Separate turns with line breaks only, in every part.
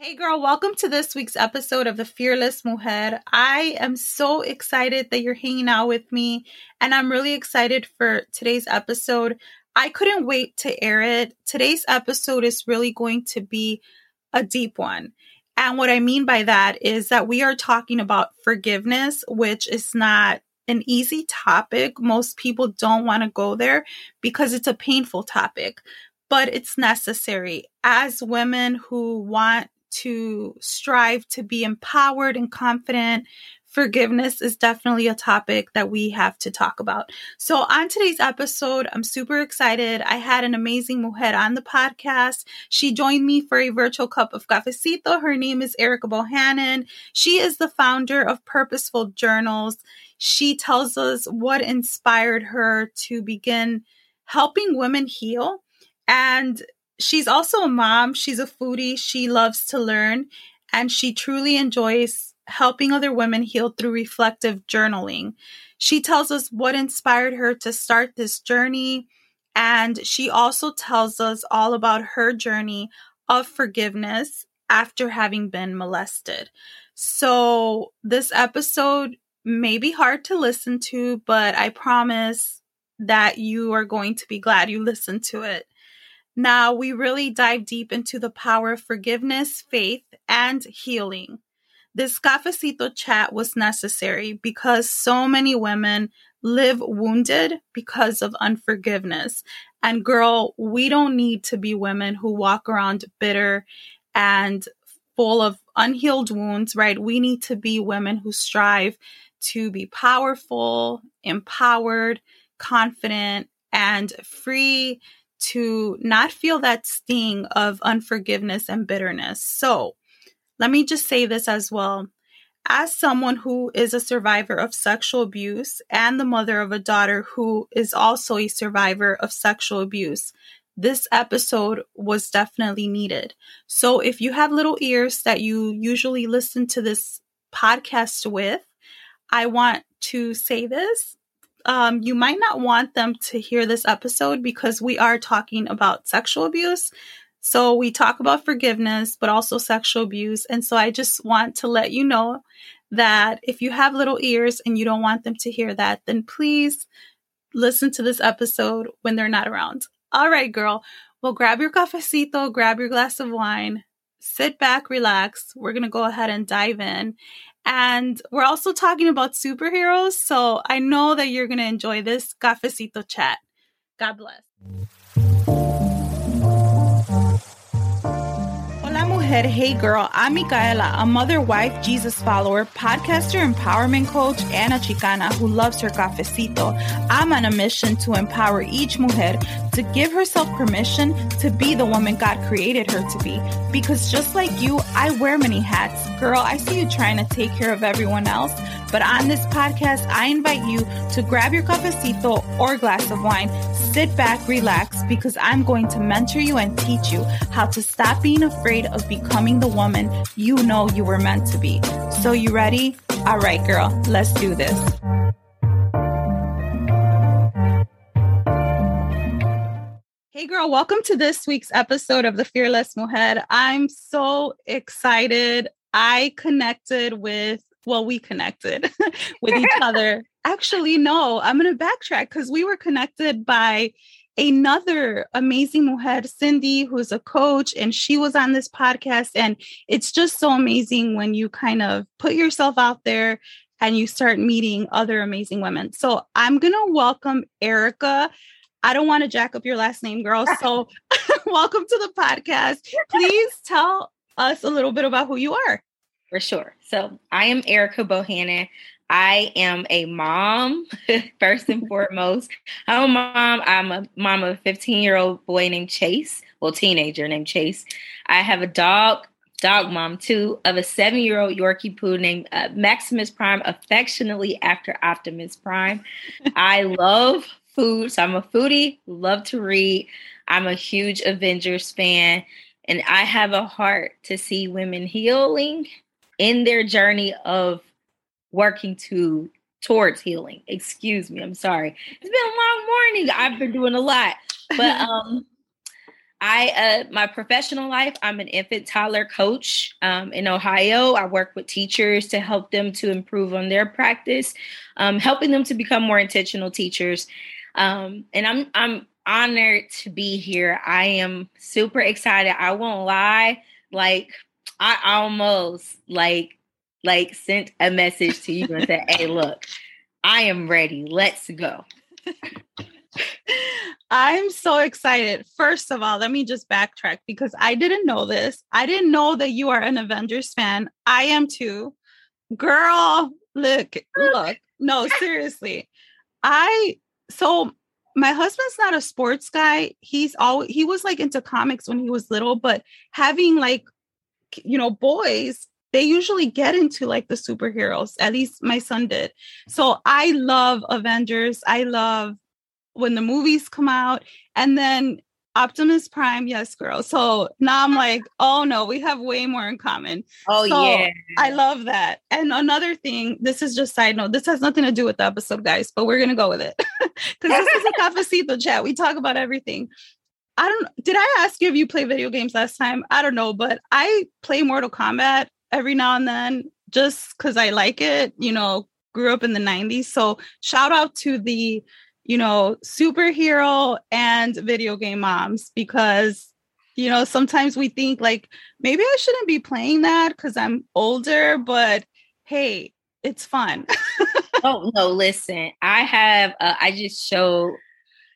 Hey girl, welcome to this week's episode of The Fearless Mujer. I am so excited that you're hanging out with me, and I'm really excited for today's episode. I couldn't wait to air it. Today's episode is really going to be a deep one. And what I mean by that is that we are talking about forgiveness, which is not an easy topic. Most people don't want to go there because it's a painful topic, but it's necessary. As women who want to strive to be empowered and confident. Forgiveness is definitely a topic that we have to talk about. So, on today's episode, I'm super excited. I had an amazing mujer on the podcast. She joined me for a virtual cup of cafecito. Her name is Erica Bohannon. She is the founder of Purposeful Journals. She tells us what inspired her to begin helping women heal and she's also a mom. She's a foodie. She loves to learn and she truly enjoys helping other women heal through reflective journaling. She tells us what inspired her to start this journey. And she also tells us all about her journey of forgiveness after having been molested. So, this episode may be hard to listen to, but I promise that you are going to be glad you listened to it. Now, we really dive deep into the power of forgiveness, faith, and healing. This cafecito chat was necessary because so many women live wounded because of unforgiveness. And girl, we don't need to be women who walk around bitter and full of unhealed wounds, right? We need to be women who strive to be powerful, empowered, confident, and free to not feel that sting of unforgiveness and bitterness. So, let me just say this as well. As someone who is a survivor of sexual abuse and the mother of a daughter who is also a survivor of sexual abuse, this episode was definitely needed. So, if you have little ears that you usually listen to this podcast with, I want to say this um, you might not want them to hear this episode because we are talking about sexual abuse. So we talk about forgiveness, but also sexual abuse. And so I just want to let you know that if you have little ears and you don't want them to hear that, then please listen to this episode when they're not around. All right, girl. Well, grab your cafecito, grab your glass of wine, sit back, relax. We're going to go ahead and dive in. And we're also talking about superheroes. So I know that you're going to enjoy this cafecito chat. God bless. Mujer, Hey Girl. I'm Micaela, a mother, wife, Jesus follower, podcaster, empowerment coach, and a Chicana who loves her cafecito. I'm on a mission to empower each mujer to give herself permission to be the woman God created her to be. Because just like you, I wear many hats. Girl, I see you trying to take care of everyone else but on this podcast, I invite you to grab your cafecito or glass of wine, sit back, relax, because I'm going to mentor you and teach you how to stop being afraid of becoming the woman you know you were meant to be. So, you ready? All right, girl, let's do this. Hey, girl, welcome to this week's episode of The Fearless Mujer. I'm so excited. I connected with well, we connected with each other. Actually, no, I'm going to backtrack because we were connected by another amazing mujer, Cindy, who's a coach, and she was on this podcast. And it's just so amazing when you kind of put yourself out there and you start meeting other amazing women. So I'm going to welcome Erica. I don't want to jack up your last name, girl. So welcome to the podcast. Please tell us a little bit about who you are.
For sure. So I am Erica Bohannon. I am a mom, first and foremost. I'm a mom. I'm a mom of a 15 year old boy named Chase, well, teenager named Chase. I have a dog, dog mom too of a seven year old Yorkie poo named uh, Maximus Prime, affectionately after Optimus Prime. I love food, so I'm a foodie, love to read. I'm a huge Avengers fan, and I have a heart to see women healing in their journey of working to towards healing. Excuse me, I'm sorry. It's been a long morning. I've been doing a lot. But um I uh my professional life, I'm an infant toddler coach um, in Ohio. I work with teachers to help them to improve on their practice, um, helping them to become more intentional teachers. Um, and I'm I'm honored to be here. I am super excited. I won't lie, like I almost like like sent a message to you and said, "Hey, look, I am ready. Let's go."
I'm so excited. First of all, let me just backtrack because I didn't know this. I didn't know that you are an Avengers fan. I am too. Girl, look, look. No, seriously. I so my husband's not a sports guy. He's always he was like into comics when he was little, but having like you know boys they usually get into like the superheroes. At least my son did. So I love Avengers. I love when the movies come out. And then Optimus Prime, yes, girl. So now I'm like, oh no, we have way more in common.
Oh
so
yeah,
I love that. And another thing, this is just side note. This has nothing to do with the episode, guys, but we're gonna go with it because this is a cafecito chat. We talk about everything. I don't. Did I ask you if you play video games last time? I don't know, but I play Mortal Kombat every now and then just because I like it. You know, grew up in the 90s. So shout out to the, you know, superhero and video game moms because, you know, sometimes we think like maybe I shouldn't be playing that because I'm older, but hey, it's fun.
oh no, listen, I have uh, I just showed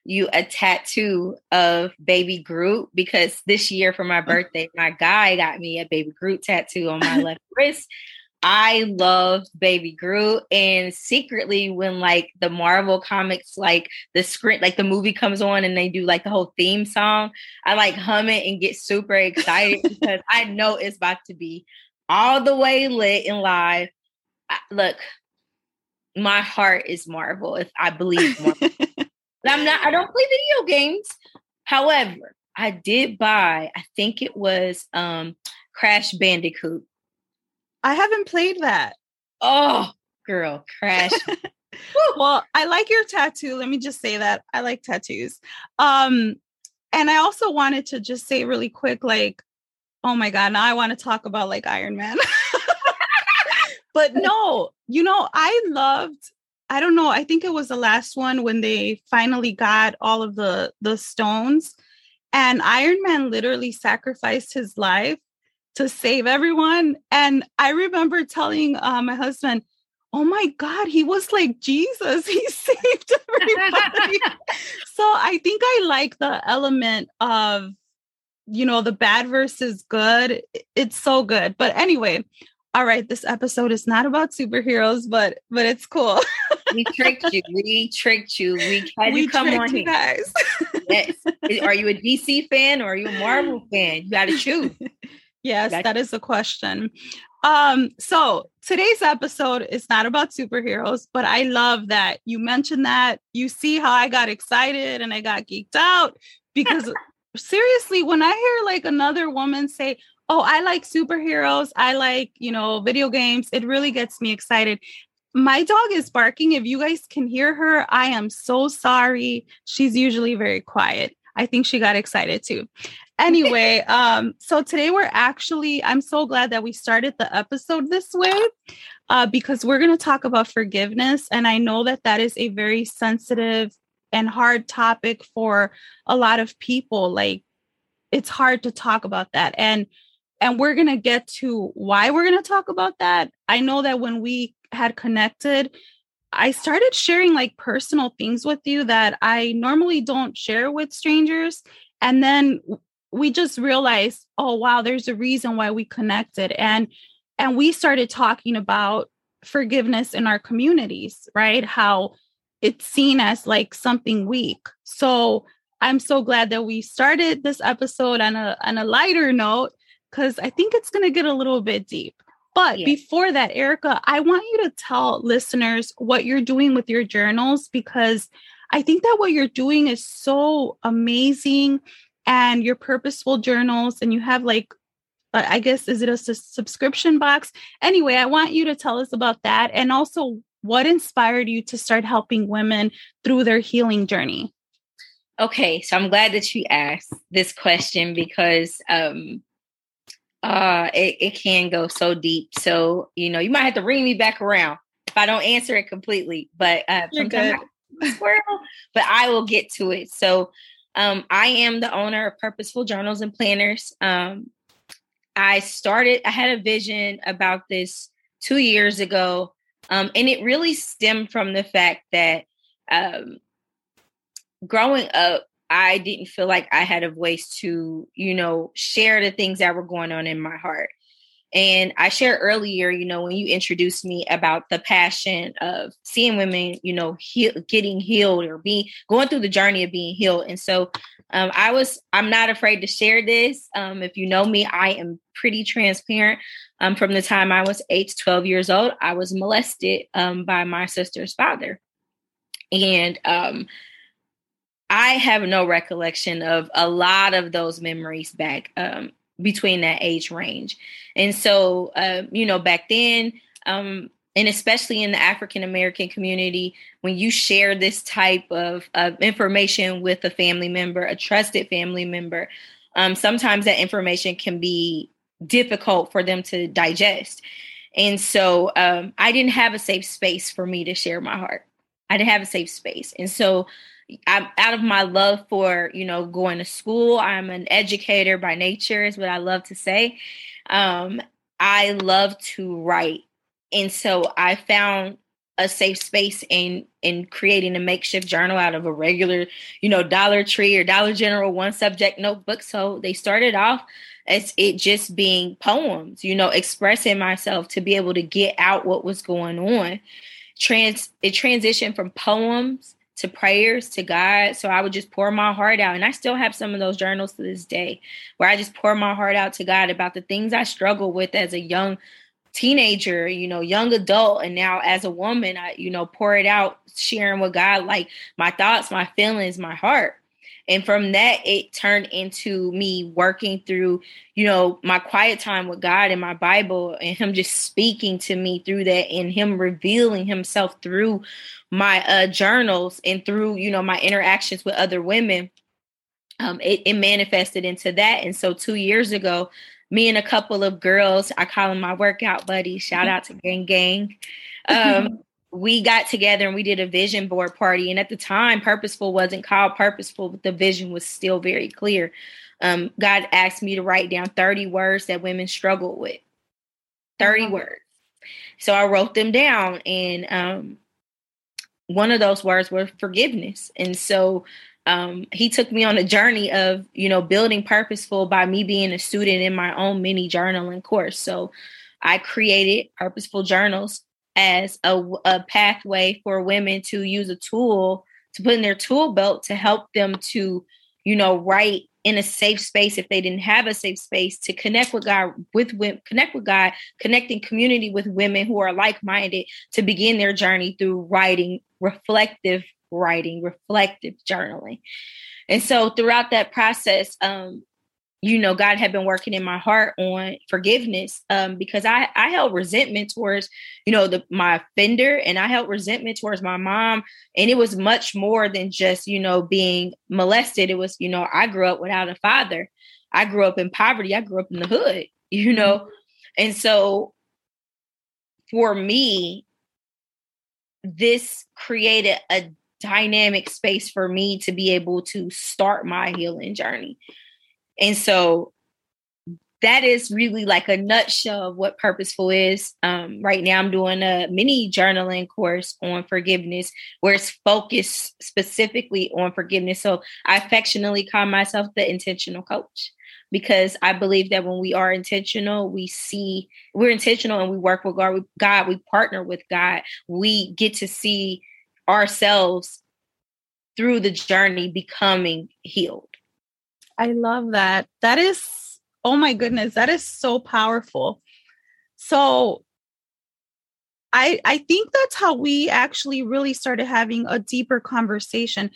you a tattoo of baby Groot because this year for my mm. birthday, my guy got me a baby Groot tattoo on my left wrist. I love Baby Groot, and secretly, when like the Marvel comics, like the script, like the movie comes on, and they do like the whole theme song, I like hum it and get super excited because I know it's about to be all the way lit and live. I, look, my heart is Marvel. If I believe Marvel. I'm not, I don't play video games. However, I did buy, I think it was um Crash Bandicoot.
I haven't played that.
Oh, girl, Crash.
well, I like your tattoo. Let me just say that. I like tattoos. Um, and I also wanted to just say really quick, like, oh my God, now I want to talk about like Iron Man. but no, you know, I loved I don't know. I think it was the last one when they finally got all of the the stones, and Iron Man literally sacrificed his life to save everyone. And I remember telling uh, my husband, "Oh my God, he was like Jesus. He saved everybody." so I think I like the element of you know the bad versus good. It's so good. But anyway, all right, this episode is not about superheroes, but but it's cool.
we tricked you. We tricked you. We had
we
you come on
you guys.
yes. Are you a DC fan or are you a Marvel fan? You got to choose.
Yes, that is the question. Um, so today's episode is not about superheroes, but I love that you mentioned that. You see how I got excited and I got geeked out because seriously, when I hear like another woman say, oh, I like superheroes. I like, you know, video games. It really gets me excited. My dog is barking. If you guys can hear her, I am so sorry. She's usually very quiet. I think she got excited too. Anyway, um, so today we're actually, I'm so glad that we started the episode this way uh, because we're going to talk about forgiveness. And I know that that is a very sensitive and hard topic for a lot of people. Like, it's hard to talk about that. And and we're going to get to why we're going to talk about that. I know that when we had connected, I started sharing like personal things with you that I normally don't share with strangers. And then we just realized, oh wow, there's a reason why we connected. And and we started talking about forgiveness in our communities, right? How it's seen as like something weak. So I'm so glad that we started this episode on a on a lighter note because I think it's going to get a little bit deep. But yeah. before that, Erica, I want you to tell listeners what you're doing with your journals because I think that what you're doing is so amazing and your purposeful journals and you have like uh, I guess is it a subscription box? Anyway, I want you to tell us about that and also what inspired you to start helping women through their healing journey.
Okay, so I'm glad that you asked this question because um uh it, it can go so deep. So, you know, you might have to bring me back around if I don't answer it completely, but uh squirrel, but I will get to it. So um, I am the owner of Purposeful Journals and Planners. Um, I started, I had a vision about this two years ago, um, and it really stemmed from the fact that um, growing up, I didn't feel like I had a voice to, you know, share the things that were going on in my heart. And I shared earlier, you know, when you introduced me about the passion of seeing women, you know, getting healed or being going through the journey of being healed. And so um, I was, I'm not afraid to share this. Um, if you know me, I am pretty transparent. Um, from the time I was eight to 12 years old, I was molested um, by my sister's father. And um, I have no recollection of a lot of those memories back um, between that age range. And so, uh, you know, back then, um, and especially in the African American community, when you share this type of, of, information with a family member, a trusted family member, um, sometimes that information can be difficult for them to digest. And so um, I didn't have a safe space for me to share my heart. I didn't have a safe space. And so I'm out of my love for, you know, going to school. I'm an educator by nature, is what I love to say. Um, I love to write. And so I found a safe space in in creating a makeshift journal out of a regular, you know, Dollar Tree or Dollar General one subject notebook. So they started off as it just being poems, you know, expressing myself to be able to get out what was going on. Trans it transitioned from poems to prayers to God. So I would just pour my heart out. And I still have some of those journals to this day where I just pour my heart out to God about the things I struggle with as a young teenager, you know, young adult. And now as a woman, I, you know, pour it out, sharing with God, like my thoughts, my feelings, my heart. And from that, it turned into me working through, you know, my quiet time with God and my Bible and Him just speaking to me through that and Him revealing Himself through my uh, journals and through, you know, my interactions with other women. Um, it, it manifested into that. And so two years ago, me and a couple of girls, I call them my workout buddies, shout out to Gang Gang. Um, we got together and we did a vision board party. And at the time, Purposeful wasn't called Purposeful, but the vision was still very clear. Um, God asked me to write down 30 words that women struggle with. 30 uh-huh. words. So I wrote them down, and um, one of those words was forgiveness. And so um, he took me on a journey of, you know, building purposeful by me being a student in my own mini journaling course. So I created purposeful journals as a, a pathway for women to use a tool to put in their tool belt to help them to, you know, write in a safe space if they didn't have a safe space to connect with God with women, connect with God, connecting community with women who are like-minded to begin their journey through writing, reflective writing, reflective journaling. And so throughout that process, um, you know, God had been working in my heart on forgiveness um, because I, I held resentment towards, you know, the my offender and I held resentment towards my mom. And it was much more than just, you know, being molested. It was, you know, I grew up without a father. I grew up in poverty. I grew up in the hood, you know. Mm-hmm. And so for me, this created a dynamic space for me to be able to start my healing journey and so that is really like a nutshell of what purposeful is. Um, right now, I'm doing a mini journaling course on forgiveness where it's focused specifically on forgiveness. So I affectionately call myself the intentional coach because I believe that when we are intentional, we see we're intentional and we work with God. God, we partner with God. We get to see ourselves through the journey becoming healed.
I love that. That is Oh my goodness, that is so powerful. So I I think that's how we actually really started having a deeper conversation.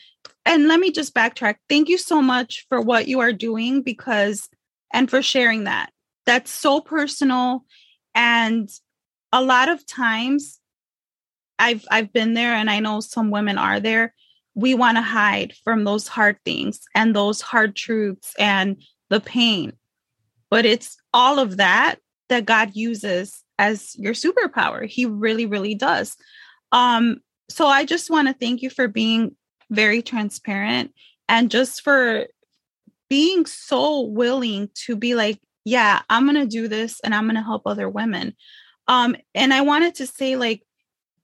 And let me just backtrack. Thank you so much for what you are doing because and for sharing that. That's so personal and a lot of times I've I've been there and I know some women are there. We want to hide from those hard things and those hard truths and the pain. But it's all of that that God uses as your superpower. He really, really does. Um, so I just want to thank you for being very transparent and just for being so willing to be like, yeah, I'm going to do this and I'm going to help other women. Um, and I wanted to say, like,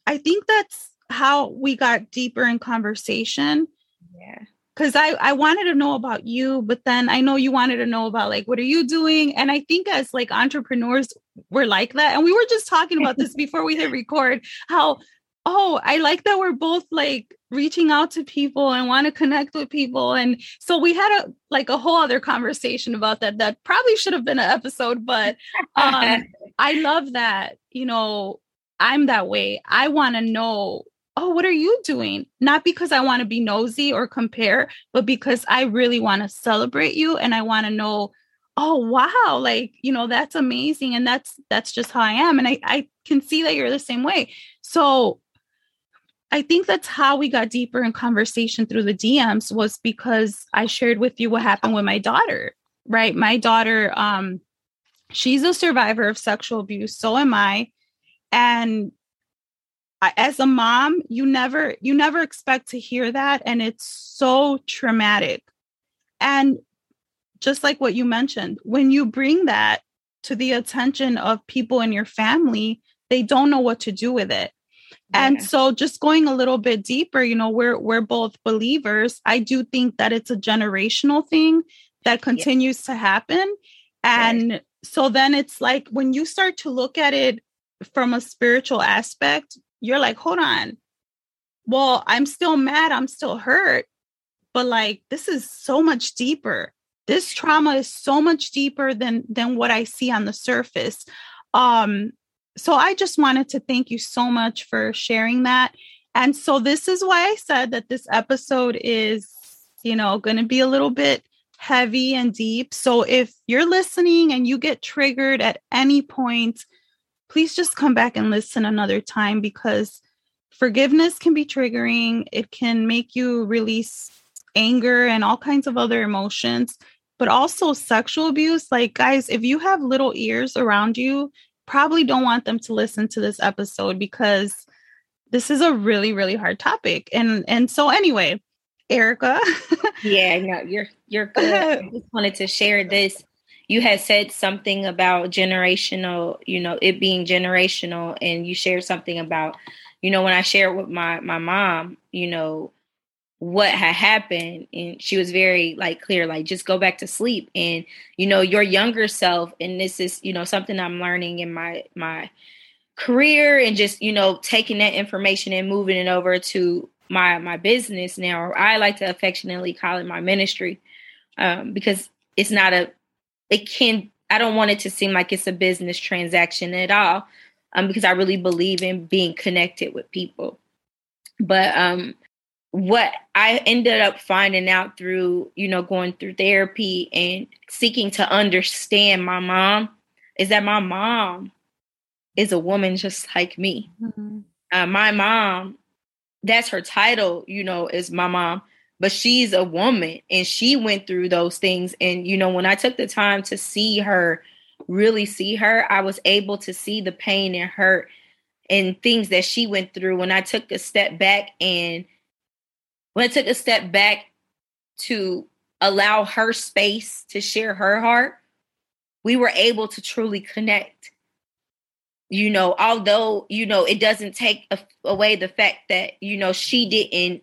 I think that's how we got deeper in conversation.
Yeah.
Because I, I wanted to know about you but then i know you wanted to know about like what are you doing? And i think as like entrepreneurs we're like that. And we were just talking about this before we hit record how oh i like that we're both like reaching out to people and want to connect with people. And so we had a like a whole other conversation about that that probably should have been an episode but um i love that you know i'm that way. I want to know oh, what are you doing? Not because I want to be nosy or compare, but because I really want to celebrate you and I want to know, oh, wow, like, you know, that's amazing. And that's, that's just how I am. And I, I can see that you're the same way. So I think that's how we got deeper in conversation through the DMs was because I shared with you what happened with my daughter, right? My daughter, um, she's a survivor of sexual abuse. So am I. And as a mom you never you never expect to hear that and it's so traumatic and just like what you mentioned when you bring that to the attention of people in your family they don't know what to do with it yeah. and so just going a little bit deeper you know we're we're both believers i do think that it's a generational thing that continues yeah. to happen and right. so then it's like when you start to look at it from a spiritual aspect you're like, hold on. Well, I'm still mad. I'm still hurt. But like, this is so much deeper. This trauma is so much deeper than than what I see on the surface. Um, so I just wanted to thank you so much for sharing that. And so this is why I said that this episode is, you know, going to be a little bit heavy and deep. So if you're listening and you get triggered at any point, please just come back and listen another time because forgiveness can be triggering. It can make you release anger and all kinds of other emotions, but also sexual abuse. Like, guys, if you have little ears around you, probably don't want them to listen to this episode because this is a really, really hard topic. And and so anyway, Erica.
yeah, no, you're you're good. I just wanted to share this you had said something about generational, you know, it being generational, and you shared something about, you know, when I shared with my my mom, you know, what had happened, and she was very like clear, like just go back to sleep, and you know, your younger self, and this is, you know, something I'm learning in my my career, and just you know, taking that information and moving it over to my my business now, or I like to affectionately call it my ministry, um, because it's not a it can I don't want it to seem like it's a business transaction at all. Um, because I really believe in being connected with people. But um what I ended up finding out through, you know, going through therapy and seeking to understand my mom is that my mom is a woman just like me. Mm-hmm. Uh, my mom, that's her title, you know, is my mom but she's a woman and she went through those things. And, you know, when I took the time to see her, really see her, I was able to see the pain and hurt and things that she went through. When I took a step back and when I took a step back to allow her space to share her heart, we were able to truly connect. You know, although, you know, it doesn't take away the fact that, you know, she didn't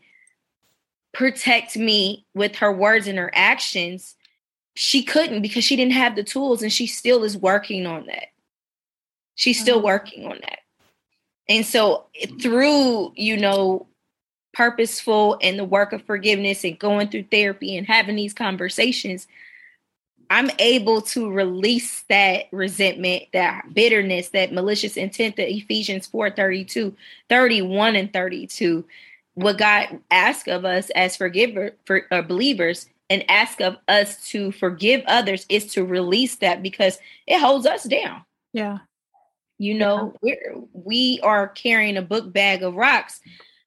protect me with her words and her actions, she couldn't because she didn't have the tools and she still is working on that. She's still uh-huh. working on that. And so through, you know, purposeful and the work of forgiveness and going through therapy and having these conversations, I'm able to release that resentment, that bitterness, that malicious intent that Ephesians 4 32, 31 and 32. What God asks of us as forgiver for uh, believers and ask of us to forgive others is to release that because it holds us down.
Yeah.
You know, yeah. we're we are carrying a book bag of rocks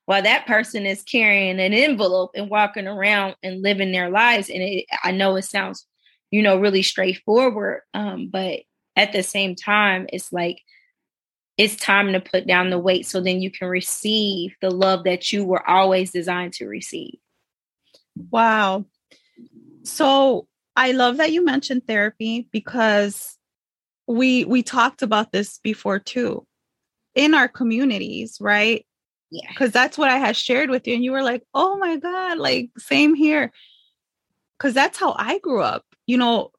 while that person is carrying an envelope and walking around and living their lives. And it, I know it sounds you know, really straightforward. Um, but at the same time, it's like it's time to put down the weight so then you can receive the love that you were always designed to receive.
Wow. So I love that you mentioned therapy because we we talked about this before too in our communities, right?
Yeah.
Because that's what I had shared with you. And you were like, oh my God, like same here. Cause that's how I grew up you know,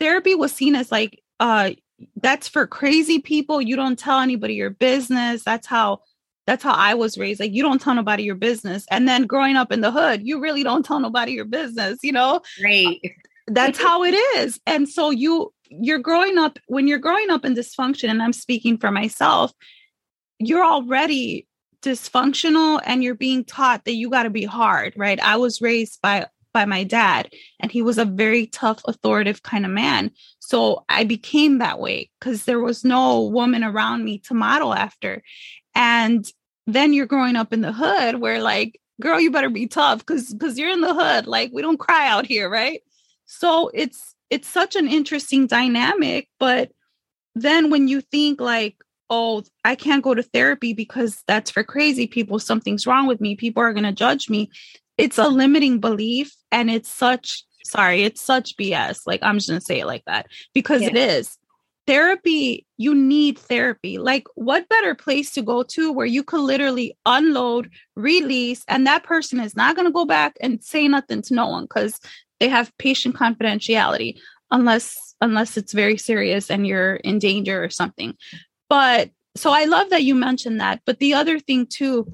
therapy was seen as like, uh, that's for crazy people. You don't tell anybody your business. That's how that's how I was raised. Like you don't tell nobody your business. And then growing up in the hood, you really don't tell nobody your business, you know?
Right.
Uh, that's how it is. And so you you're growing up when you're growing up in dysfunction, and I'm speaking for myself, you're already dysfunctional and you're being taught that you got to be hard, right? I was raised by by my dad and he was a very tough authoritative kind of man. So i became that way because there was no woman around me to model after. And then you're growing up in the hood where like girl you better be tough because because you're in the hood. Like we don't cry out here right? So it's it's such an interesting dynamic but then when you think like oh i can't go to therapy because that's for crazy people. Something's wrong with me. People are going to judge me it's a limiting belief and it's such sorry it's such bs like i'm just gonna say it like that because yeah. it is. Therapy you need therapy. Like what better place to go to where you could literally unload release and that person is not going to go back and say nothing to no one because they have patient confidentiality unless unless it's very serious and you're in danger or something. But so i love that you mentioned that but the other thing too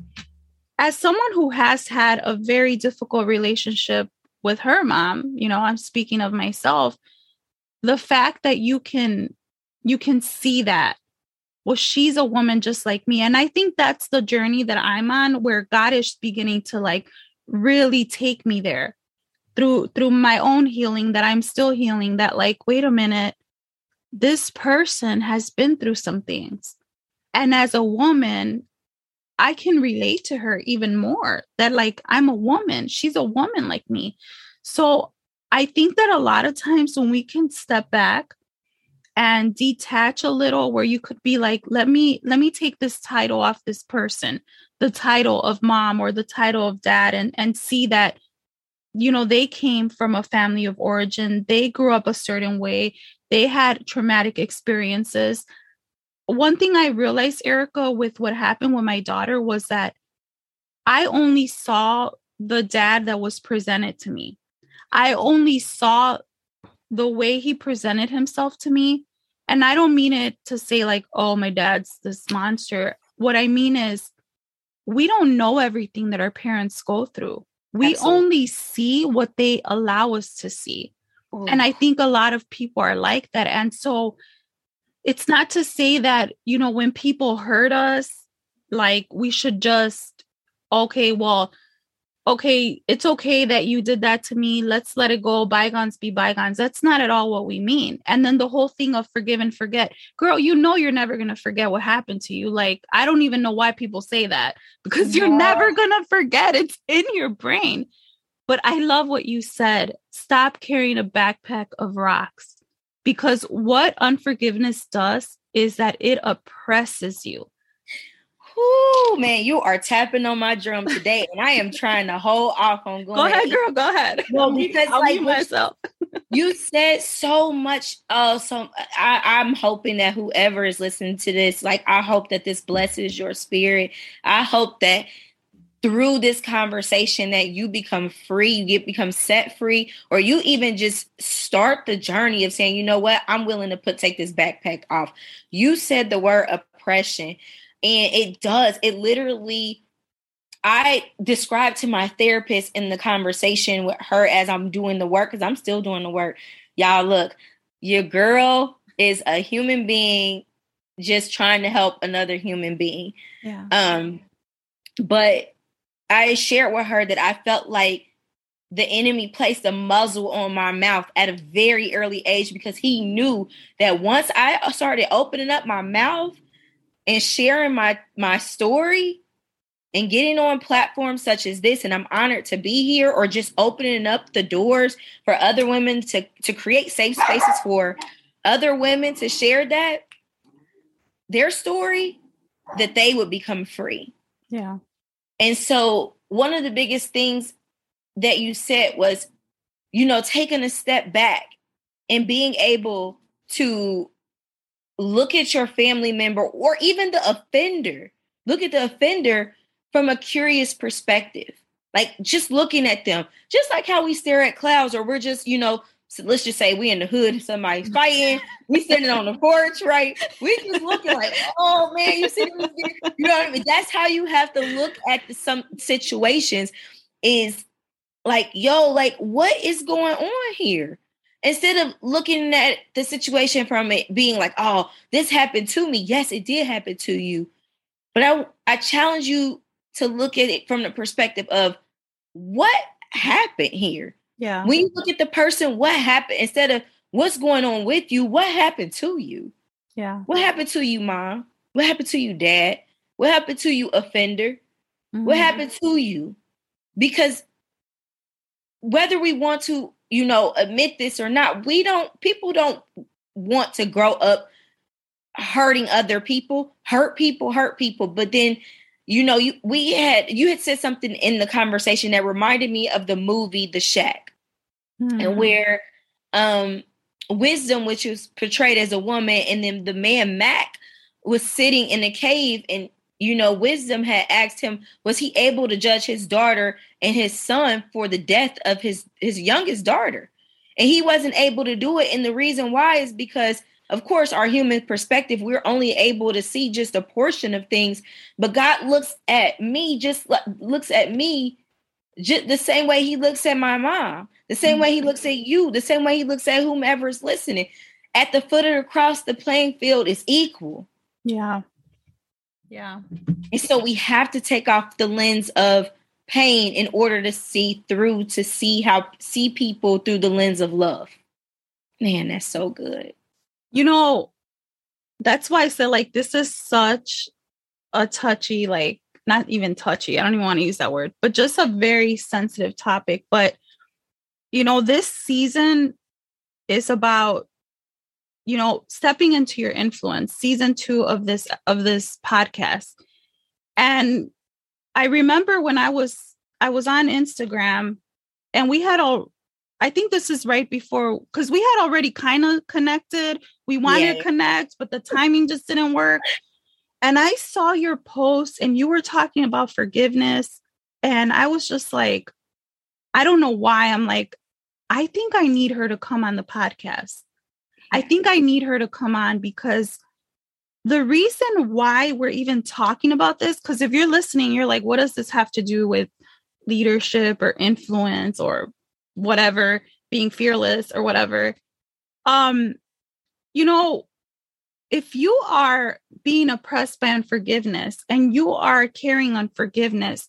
as someone who has had a very difficult relationship with her mom, you know, I'm speaking of myself, the fact that you can you can see that well she's a woman just like me. And i think that's the journey that i'm on where god is beginning to like really take me there through through my own healing that i'm still healing that like wait a minute this person has been through some things. And as a woman I can relate to her even more that like I'm a woman, she's a woman like me. So I think that a lot of times when we can step back and detach a little where you could be like let me let me take this title off this person the title of mom or the title of dad and and see that you know they came from a family of origin they grew up a certain way they had traumatic experiences one thing I realized, Erica, with what happened with my daughter was that I only saw the dad that was presented to me. I only saw the way he presented himself to me. And I don't mean it to say, like, oh, my dad's this monster. What I mean is, we don't know everything that our parents go through. We Absolutely. only see what they allow us to see. Ooh. And I think a lot of people are like that. And so it's not to say that, you know, when people hurt us, like we should just, okay, well, okay, it's okay that you did that to me. Let's let it go. Bygones be bygones. That's not at all what we mean. And then the whole thing of forgive and forget. Girl, you know you're never going to forget what happened to you. Like, I don't even know why people say that because you're never going to forget. It's in your brain. But I love what you said. Stop carrying a backpack of rocks because what unforgiveness does is that it oppresses you.
Oh man, you are tapping on my drum today, and I am trying to hold off on
going. Go ahead, girl. Go ahead.
Well, because I'll like myself. you said so much. Uh, so I, I'm hoping that whoever is listening to this, like, I hope that this blesses your spirit. I hope that through this conversation that you become free, you get become set free, or you even just start the journey of saying, you know what, I'm willing to put take this backpack off. You said the word oppression, and it does, it literally I described to my therapist in the conversation with her as I'm doing the work, because I'm still doing the work. Y'all look, your girl is a human being just trying to help another human being.
Yeah.
Um, but I shared with her that I felt like the enemy placed a muzzle on my mouth at a very early age because he knew that once I started opening up my mouth and sharing my my story and getting on platforms such as this and I'm honored to be here or just opening up the doors for other women to to create safe spaces for other women to share that their story that they would become free.
Yeah.
And so one of the biggest things that you said was, you know, taking a step back and being able to look at your family member or even the offender, look at the offender from a curious perspective. Like just looking at them, just like how we stare at clouds, or we're just, you know, so let's just say we in the hood, somebody's fighting, we sitting on the porch, right? We just looking like, oh man, you see this? You know what I mean? That's how you have to look at the, some situations is like, yo, like what is going on here? Instead of looking at the situation from it being like, oh, this happened to me. Yes, it did happen to you. But I I challenge you to look at it from the perspective of what happened here
Yeah.
when you look at the person, what happened instead of what's going on with you, what happened to you?
yeah.
What happened to you, mom? What happened to you, dad? What happened to you, offender? What
Mhm.
happened to you? Because whether we want to, you know, admit this or not, we don't, people don't want to grow up hurting other people, hurt people, hurt people. But then, you know, you we had you had said something in the conversation that reminded me of the movie The Shack.
Mhm.
and where um wisdom which was portrayed as a woman and then the man Mack was sitting in a cave and you know wisdom had asked him was he able to judge his daughter and his son for the death of his his youngest daughter and he wasn't able to do it and the reason why is because of course our human perspective we're only able to see just a portion of things but god looks at me just looks at me just the same way he looks at my mom, the same way he mm-hmm. looks at you, the same way he looks at whomever is listening. At the foot of the cross, the playing field is equal.
Yeah. Yeah.
And so we have to take off the lens of pain in order to see through, to see how see people through the lens of love. Man, that's so good.
You know, that's why I said like this is such a touchy, like not even touchy. I don't even want to use that word, but just a very sensitive topic. But you know, this season is about you know stepping into your influence season 2 of this of this podcast. And i remember when i was i was on instagram and we had all i think this is right before because we had already kind of connected. We wanted
Yeah.
to connect but the timing just didn't work. And i saw your post and you were talking about forgiveness. And i was just like i don't know why i'm like i think i need her to come on the podcast I think I need her to come on because the reason why we're even talking about this, because if you're listening, you're like, what does this have to do with leadership or influence or whatever, being fearless or whatever? Um, you know, if you are being oppressed by unforgiveness and you are carrying unforgiveness,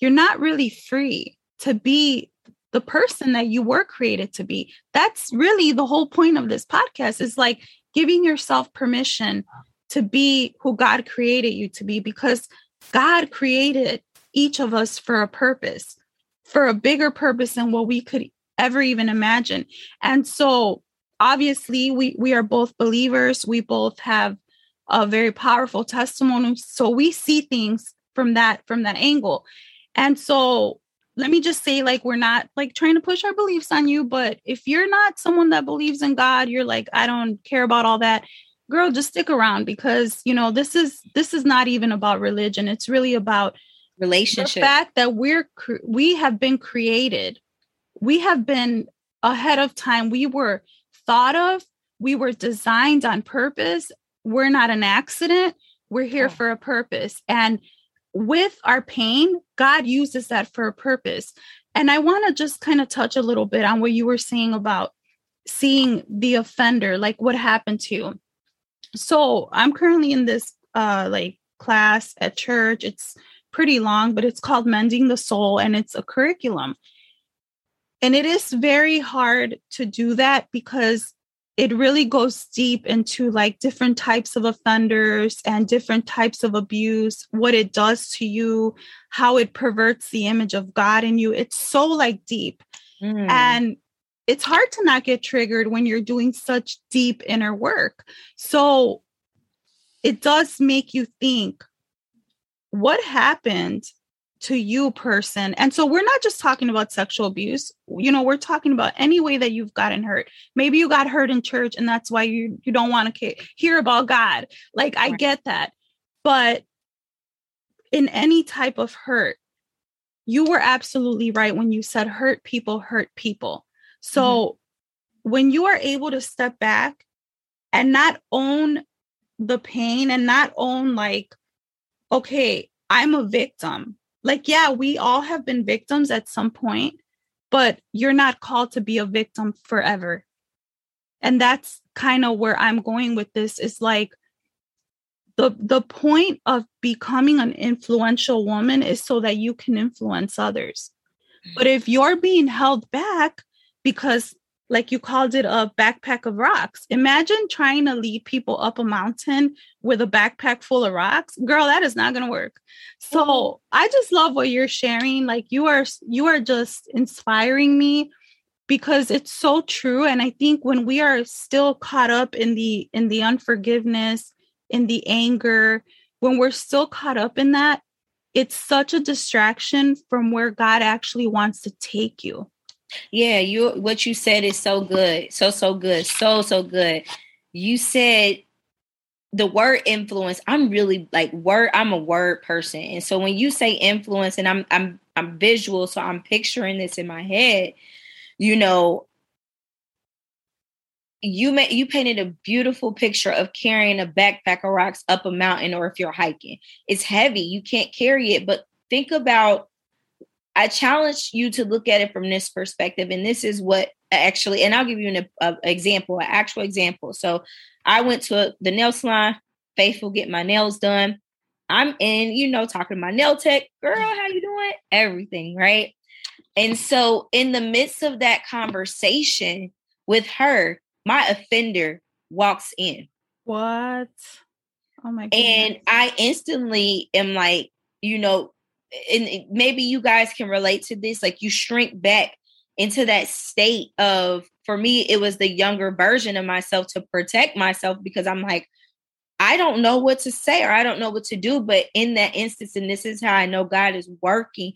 you're not really free to be the person that you were created to be. That's really the whole point of this podcast is like giving yourself permission to be who God created you to be because God created each of us for a purpose, for a bigger purpose than what we could ever even imagine. And so obviously we we are both believers, we both have a very powerful testimony so we see things from that from that angle. And so let me just say like we're not like trying to push our beliefs on you but if you're not someone that believes in god you're like i don't care about all that girl just stick around because you know this is this is not even about religion. It's really about
relationship.
the fact that we're cre- we have been created. We have been ahead of time. We were thought of. We were designed on purpose. We're not an accident. We're here
Yeah.
for a purpose. And with our pain god uses that for a purpose and i want to just kind of touch a little bit on what you were saying about seeing the offender, like what happened to you. So I'm currently in this uh like class at church. It's pretty long, but it's called Mending the Soul and it's a curriculum. And it is very hard to do that because it really goes deep into like different types of offenders and different types of abuse, what it does to you, how it perverts the image of God in you. It's so like deep. Mm. And it's hard to not get triggered when you're doing such deep inner work. So it does make you think what happened to you person and so we're not just talking about sexual abuse you know we're talking about any way that you've gotten hurt maybe you got hurt in church and that's why you you don't want to hear about god like i get that but in any type of hurt you were absolutely right when you said hurt people hurt people so mm-hmm. when you are able to step back and not own the pain and not own like okay, I'm a victim. Like, yeah, we all have been victims at some point, but you're not called to be a victim forever. And that's kind of where I'm going with this is like the the point of becoming an influential woman is so that you can influence others. But if you're being held back because like you called it a backpack of rocks. Imagine trying to lead people up a mountain with a backpack full of rocks. Girl, that is not going to work. So, mm-hmm. I just love what you're sharing. Like you are you are just inspiring me because it's so true and I think when we are still caught up in the in the unforgiveness, in the anger, when we're still caught up in that, it's such a distraction from where God actually wants to take you.
Yeah, you what you said is so good. So so good. So so good. You said the word influence, I'm really like word I'm a word person. And so when you say influence and I'm I'm I'm visual so I'm picturing this in my head, you know, you may you painted a beautiful picture of carrying a backpack of rocks up a mountain or if you're hiking. It's heavy, you can't carry it, but think about I challenge you to look at it from this perspective. And this is what actually, and I'll give you an a, example, an actual example. So I went to the nail salon, faithful, get my nails done. I'm in, you know, talking to my nail tech, girl, how you doing? Everything, right? And so in the midst of that conversation with her, my offender walks in.
What?
Oh my god. And I instantly am like, you know, and maybe you guys can relate to this like you shrink back into that state of for me it was the younger version of myself to protect myself because i'm like i don't know what to say or i don't know what to do but in that instance and this is how i know god is working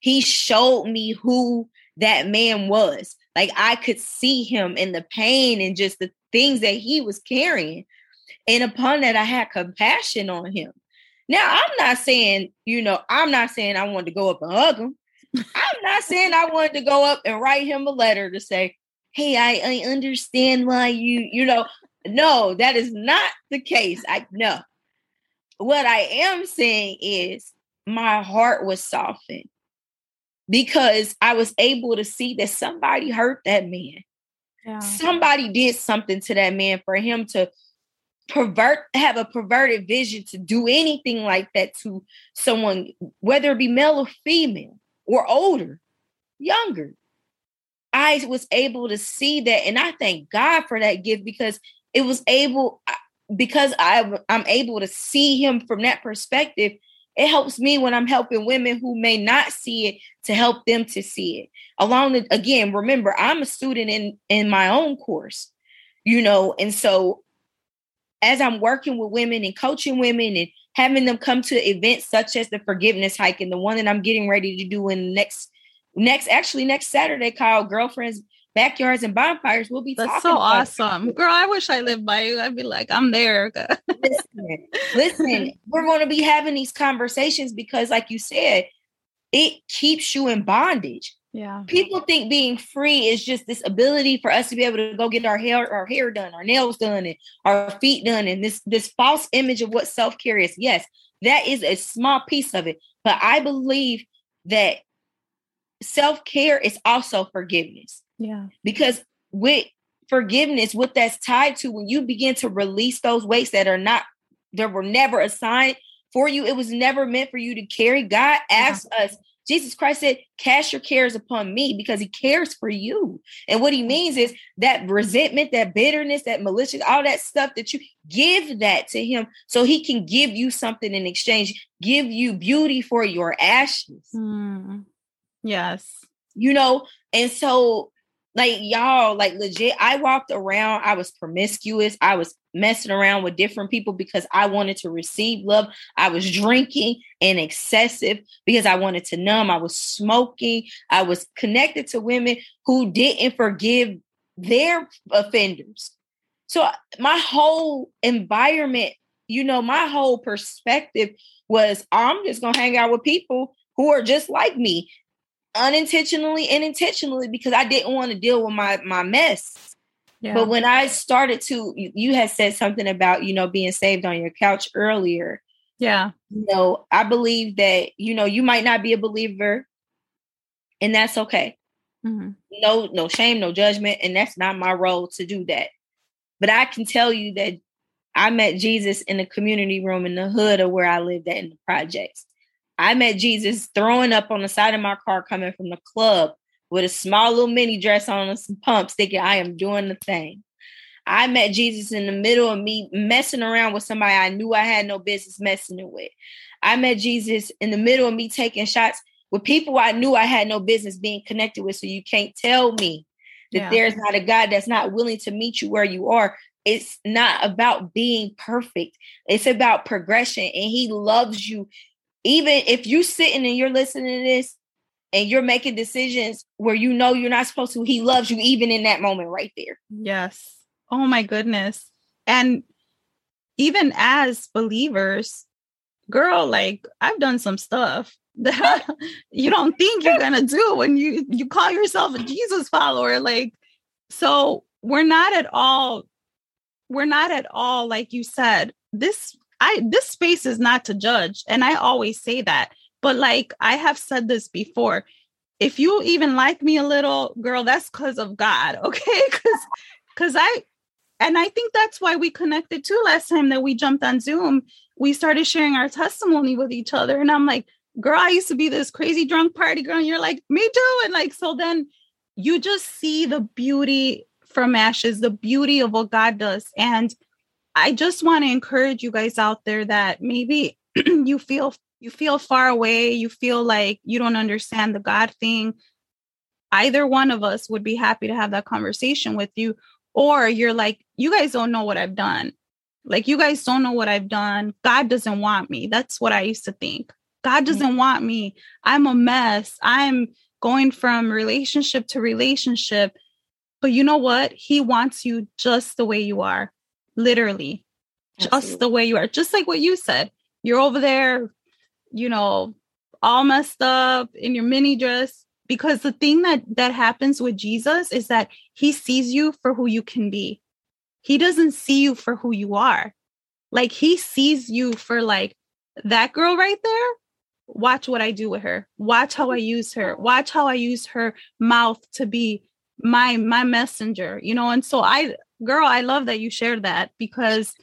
he showed me who that man was. Like i could see him in the pain and just the things that he was carrying. And upon that i had compassion on him now, I'm not saying, you know, I'm not saying I wanted to go up and hug him. I'm not saying I wanted to go up and write him a letter to say, hey, I, I understand why you, you know, no, that is not the case. I know. What I am saying is my heart was softened because I was able to see that somebody hurt that man. Yeah. Somebody did something to that man for him to pervert have a perverted vision to do anything like that to someone whether it be male or female or older younger. I was able to see that and i thank god for that gift because it was able because i i'm able to see him from that perspective it helps me when i'm helping women who may not see it to help them to see it. Along the, again remember i'm a student in in my own course you know and so as I'm working with women and coaching women and having them come to events such as the forgiveness hike and the one that I'm getting ready to do in next next actually next Saturday called Girlfriends Backyards and Bonfires. We'll be
That's so awesome. Girl, I wish I lived by you. I'd be like, I'm there.
listen, listen, we're going to be having these conversations because, like you said, it keeps you in bondage.
Yeah.
People think being free is just this ability for us to be able to go get our hair, our hair done, our nails done, and our feet done, and this this false image of what self-care is. Yes, that is a small piece of it. But I believe that self-care is also forgiveness.
Yeah.
Because with forgiveness, what that's tied to, when you begin to release those weights that are not, that were never assigned for you, it was never meant for you to carry. God asked yeah. us, Jesus Christ said, Cast your cares upon me because he cares for you. And what he means is that resentment, that bitterness, that malicious, all that stuff that you give that to him so he can give you something in exchange, give you beauty for your ashes.
Mm. Yes.
You know, and so like y'all, like legit, I walked around, I was promiscuous, I was messing around with different people because I wanted to receive love. I was drinking and excessive because I wanted to numb. I was smoking. I was connected to women who didn't forgive their offenders. So uh, my whole environment, you know, my whole perspective was oh, I'm just going to hang out with people who are just like me unintentionally and intentionally because I didn't want to deal with my my mess. Yeah. But when I started to, you, had said something about you know being saved on your couch earlier.
Yeah.
You know, I believe that you know you might not be a believer, and that's okay. Mm-hmm. No, no shame, no judgment, and that's not my role to do that. But I can tell you that I met Jesus in the community room in the hood of where I lived at in the projects. I met Jesus throwing up on the side of my car coming from the club with a small little mini dress on and some pumps, thinking I am doing the thing. I met Jesus in the middle of me messing around with somebody I knew I had no business messing with. I met Jesus in the middle of me taking shots with people I knew I had no business being connected with. So you can't tell me that yeah. there's not a God that's not willing to meet you where you are. It's not about being perfect. It's about progression and he loves you even if you sitting and you're listening to this and you're making decisions where you know you're not supposed to, he loves you even in that moment right there.
Yes. Oh my goodness. And even as believers, girl, like I've done some stuff that you don't think you're gonna do when you you call yourself a Jesus follower. Like, so we're not at all, we're not at all, like you said, this I this space is not to judge. And I always say that. But like I have said this before, if you even like me a little, girl, that's because of God. Okay. Cause cause I and I think that's why we connected too last time that we jumped on Zoom. We started sharing our testimony with each other. And I'm like, girl, I used to be this crazy drunk party girl. And you're like, me too. And like, so then you just see the beauty from ashes, the beauty of what God does. And I just want to encourage you guys out there that maybe you feel you feel far away, you feel like you don't understand the God thing. Either one of us would be happy to have that conversation with you or you're like you guys don't know what I've done. Like you guys don't know what I've done. God doesn't want me. That's what I used to think. God mm-hmm. doesn't want me. I'm a mess. I'm going from relationship to relationship. But you know what? He wants you just the way you are literally Absolutely. just the way you are. Just like what you said you're over there you know all messed up in your mini dress. Because the thing that that happens with Jesus is that he sees you for who you can be. He doesn't see you for who you are. Like he sees you for like that girl right there. Watch what i do with her. Watch how i use her. Watch how i use her mouth to be my my messenger you know? And so i girl, I love that you shared that because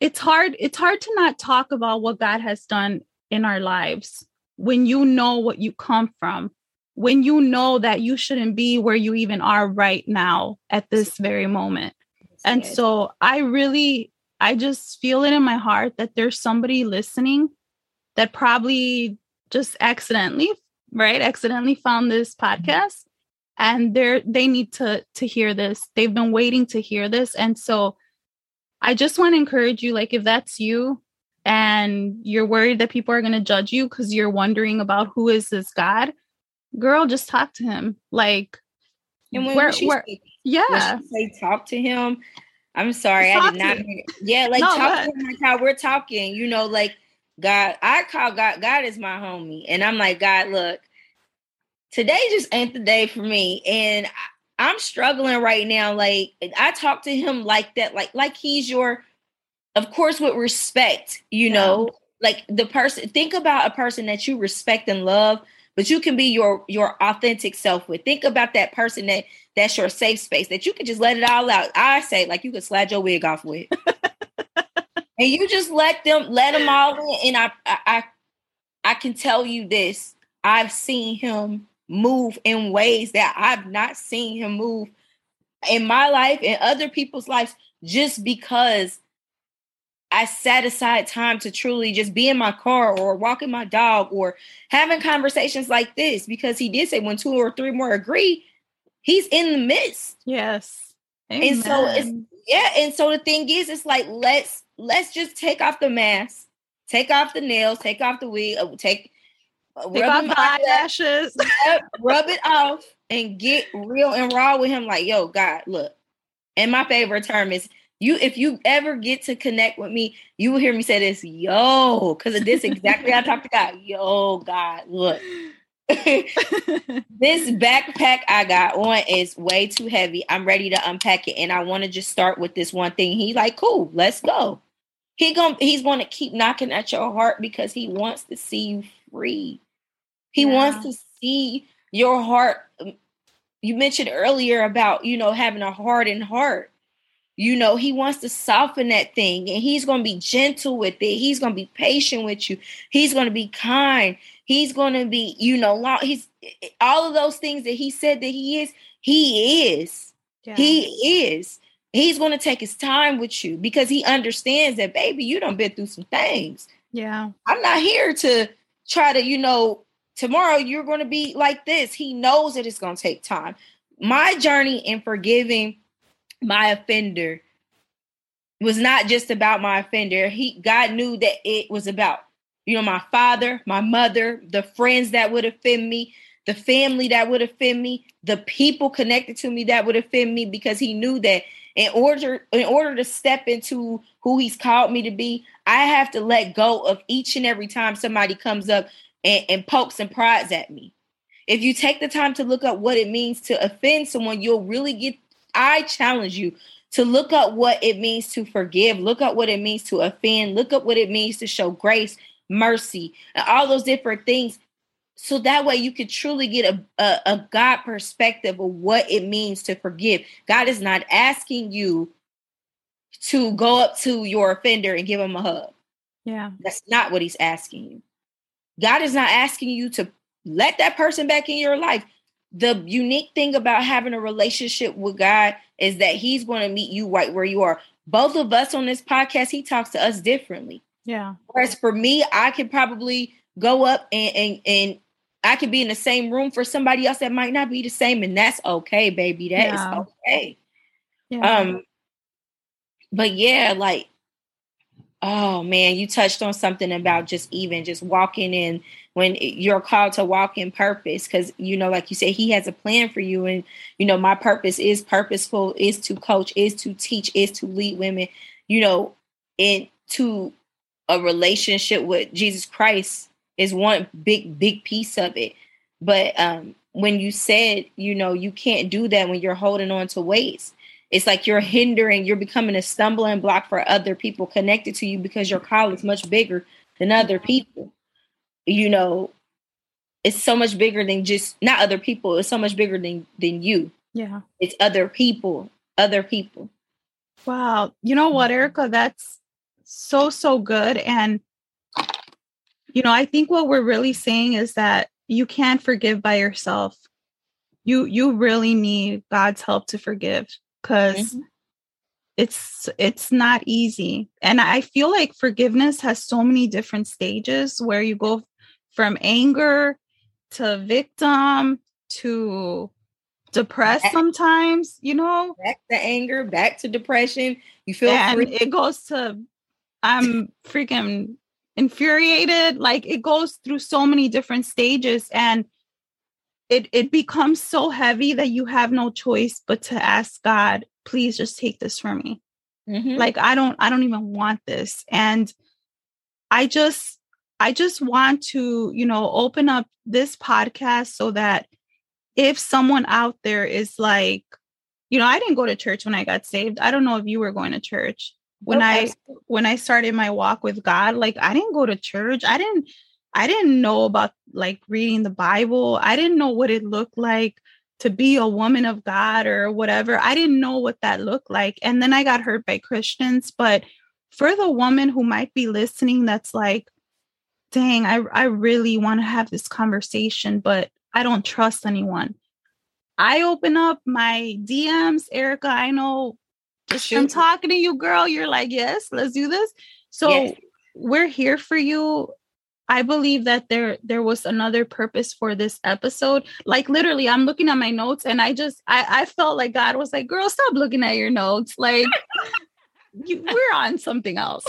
it's hard it's hard to not talk about what God has done in our lives when you know what you come from when you know that you shouldn't be where you even are right now at this very moment and so i really i just feel it in my heart that there's somebody listening that probably just accidentally right accidentally found this mm-hmm. podcast and they're they need to to hear this. They've been waiting to hear this. And so i just want to encourage you like if that's you and you're worried that people are going to judge you because you're wondering about who is this god girl just talk to him. Like
and when, where, where,
yeah.
say talk to him i'm sorry talk i did not yeah like no, talk to him like how we're talking you know like god i call god god is my homie. And i'm like god look today just ain't the day for me. And I'm struggling right now. Like I talk to him like that, like like he's your, of course, with respect, you yeah. know, like the person. Think about a person that you respect and love, but you can be your your authentic self with. Think about that person that that's your safe space that you can just let it all out. I say, like you could slide your wig off with. and you just let them let them all in. And I I I can tell you this. I've seen him move in ways that I've not seen him move in my life and other people's lives just because I set aside time to truly just be in my car or walking my dog or having conversations like this because he did say when two or three more agree, he's in the midst.
Yes.
Amen. And so it's yeah, and so the thing is, it's like let's let's just take off the mask, take off the nails, take off the wig, uh, take
uh, take off eyelashes,
rub it off, and get real and raw with him. Like, yo, God, look. And my favorite term is you. If you ever get to connect with me, you will hear me say this, yo, because of this exactly. I talk to God, yo, God, look. this backpack I got on is way too heavy. I'm ready to unpack it, and I want to just start with this one thing. He's like, "Cool, let's go." He going he's going to keep knocking at your heart because he wants to see you free. He yeah. wants to see your heart. Um, you mentioned earlier about you know having a hardened heart. You know, he wants to soften that thing and he's going to be gentle with it. He's going to be patient with you. He's going to be kind. He's going to be, you know, he's all of those things that he said that he is, he is. Yeah. He is. He's going to take his time with you because he understands that, baby, you done been through some things.
Yeah.
I'm not here to try to, you know, tomorrow you're going to be like this. He knows that it's going to take time. My journey in forgiving my offender was not just about my offender. He God knew that it was about, you know, my father, my mother, the friends that would offend me, the family that would offend me, the people connected to me that would offend me because he knew that in order in order to step into who he's called me to be, I have to let go of each and every time somebody comes up and, and pokes and prods at me. If you take the time to look up what it means to offend someone, you'll really get I challenge you to look up what it means to forgive, look up what it means to offend, look up what it means to show grace, mercy, and all those different things. So that way you can truly get a, a, a God perspective of what it means to forgive. God is not asking you to go up to your offender and give him a hug.
Yeah.
That's not what he's asking you. God is not asking you to let that person back in your life the unique thing about having a relationship with God is that He's going to meet you right where you are. Both of us on this podcast, He talks to us differently.
Yeah.
Whereas for me, I could probably go up and and and I could be in the same room for somebody else that might not be the same, and that's okay, baby. That yeah. is okay. Yeah. Um, but yeah, like, oh man, you touched on something about just even just walking in when you're called to walk in purpose because you know like you said he has a plan for you and you know my purpose is purposeful is to coach is to teach is to lead women you know into a relationship with jesus christ is one big big piece of it. But um when you said you know you can't do that when you're holding on to weights it's like you're hindering you're becoming a stumbling block for other people connected to you because your call is much bigger than other people you know, it's so much bigger than just not other people. It's so much bigger than than you.
Yeah.
It's other people, other people.
Wow. You know what. Erica? That's so, so good. And, you know, I think what we're really saying is that you can't forgive by yourself. You you really need God's help to forgive because mm-hmm. it's it's not easy. And I feel like forgiveness has so many different stages where you go from anger to victim to depressed back, sometimes, you know?
Back to anger, back to depression. You feel
and free. it goes to I'm freaking infuriated. Like it goes through so many different stages and it it becomes so heavy that you have no choice but to ask God, please just take this from me. Mm-hmm. Like I don't I don't even want this. And I just I just want to, you know, open up this podcast so that if someone out there is like, you know, I didn't go to church when I got saved. I don't know if you were going to church. When I when I started my walk with God, like I didn't go to church. I didn't I didn't know about like reading the Bible. I didn't know what it looked like to be a woman of God or whatever. I didn't know what that looked like. And then I got hurt by Christians. But for the woman who might be listening, that's like, dang, I, I really want to have this conversation, but I don't trust anyone. I open up my DMs, Erica. I know just I'm talking to you, girl. You're like, yes, let's do this. So yes. we're here for you. I believe that there there was another purpose for this episode. Like literally, I'm looking at my notes and I just I, I felt like God was like, girl, stop looking at your notes. Like you, we're on something else.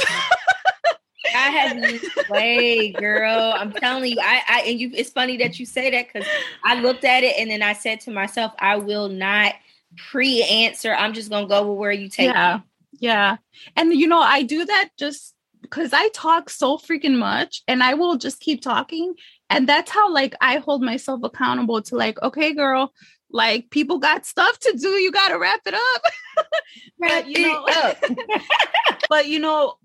I had to way, girl. I'm telling you, I, I and you. It's funny that you say that because I looked at it and then I said to myself, I will not pre-answer. I'm just gonna go with where you take.
Yeah, me. yeah. And you know, I do that just because I talk so freaking much, and I will just keep talking, and that's how like I hold myself accountable to like, okay, girl, like people got stuff to do you got to wrap it up but you eh, know but you know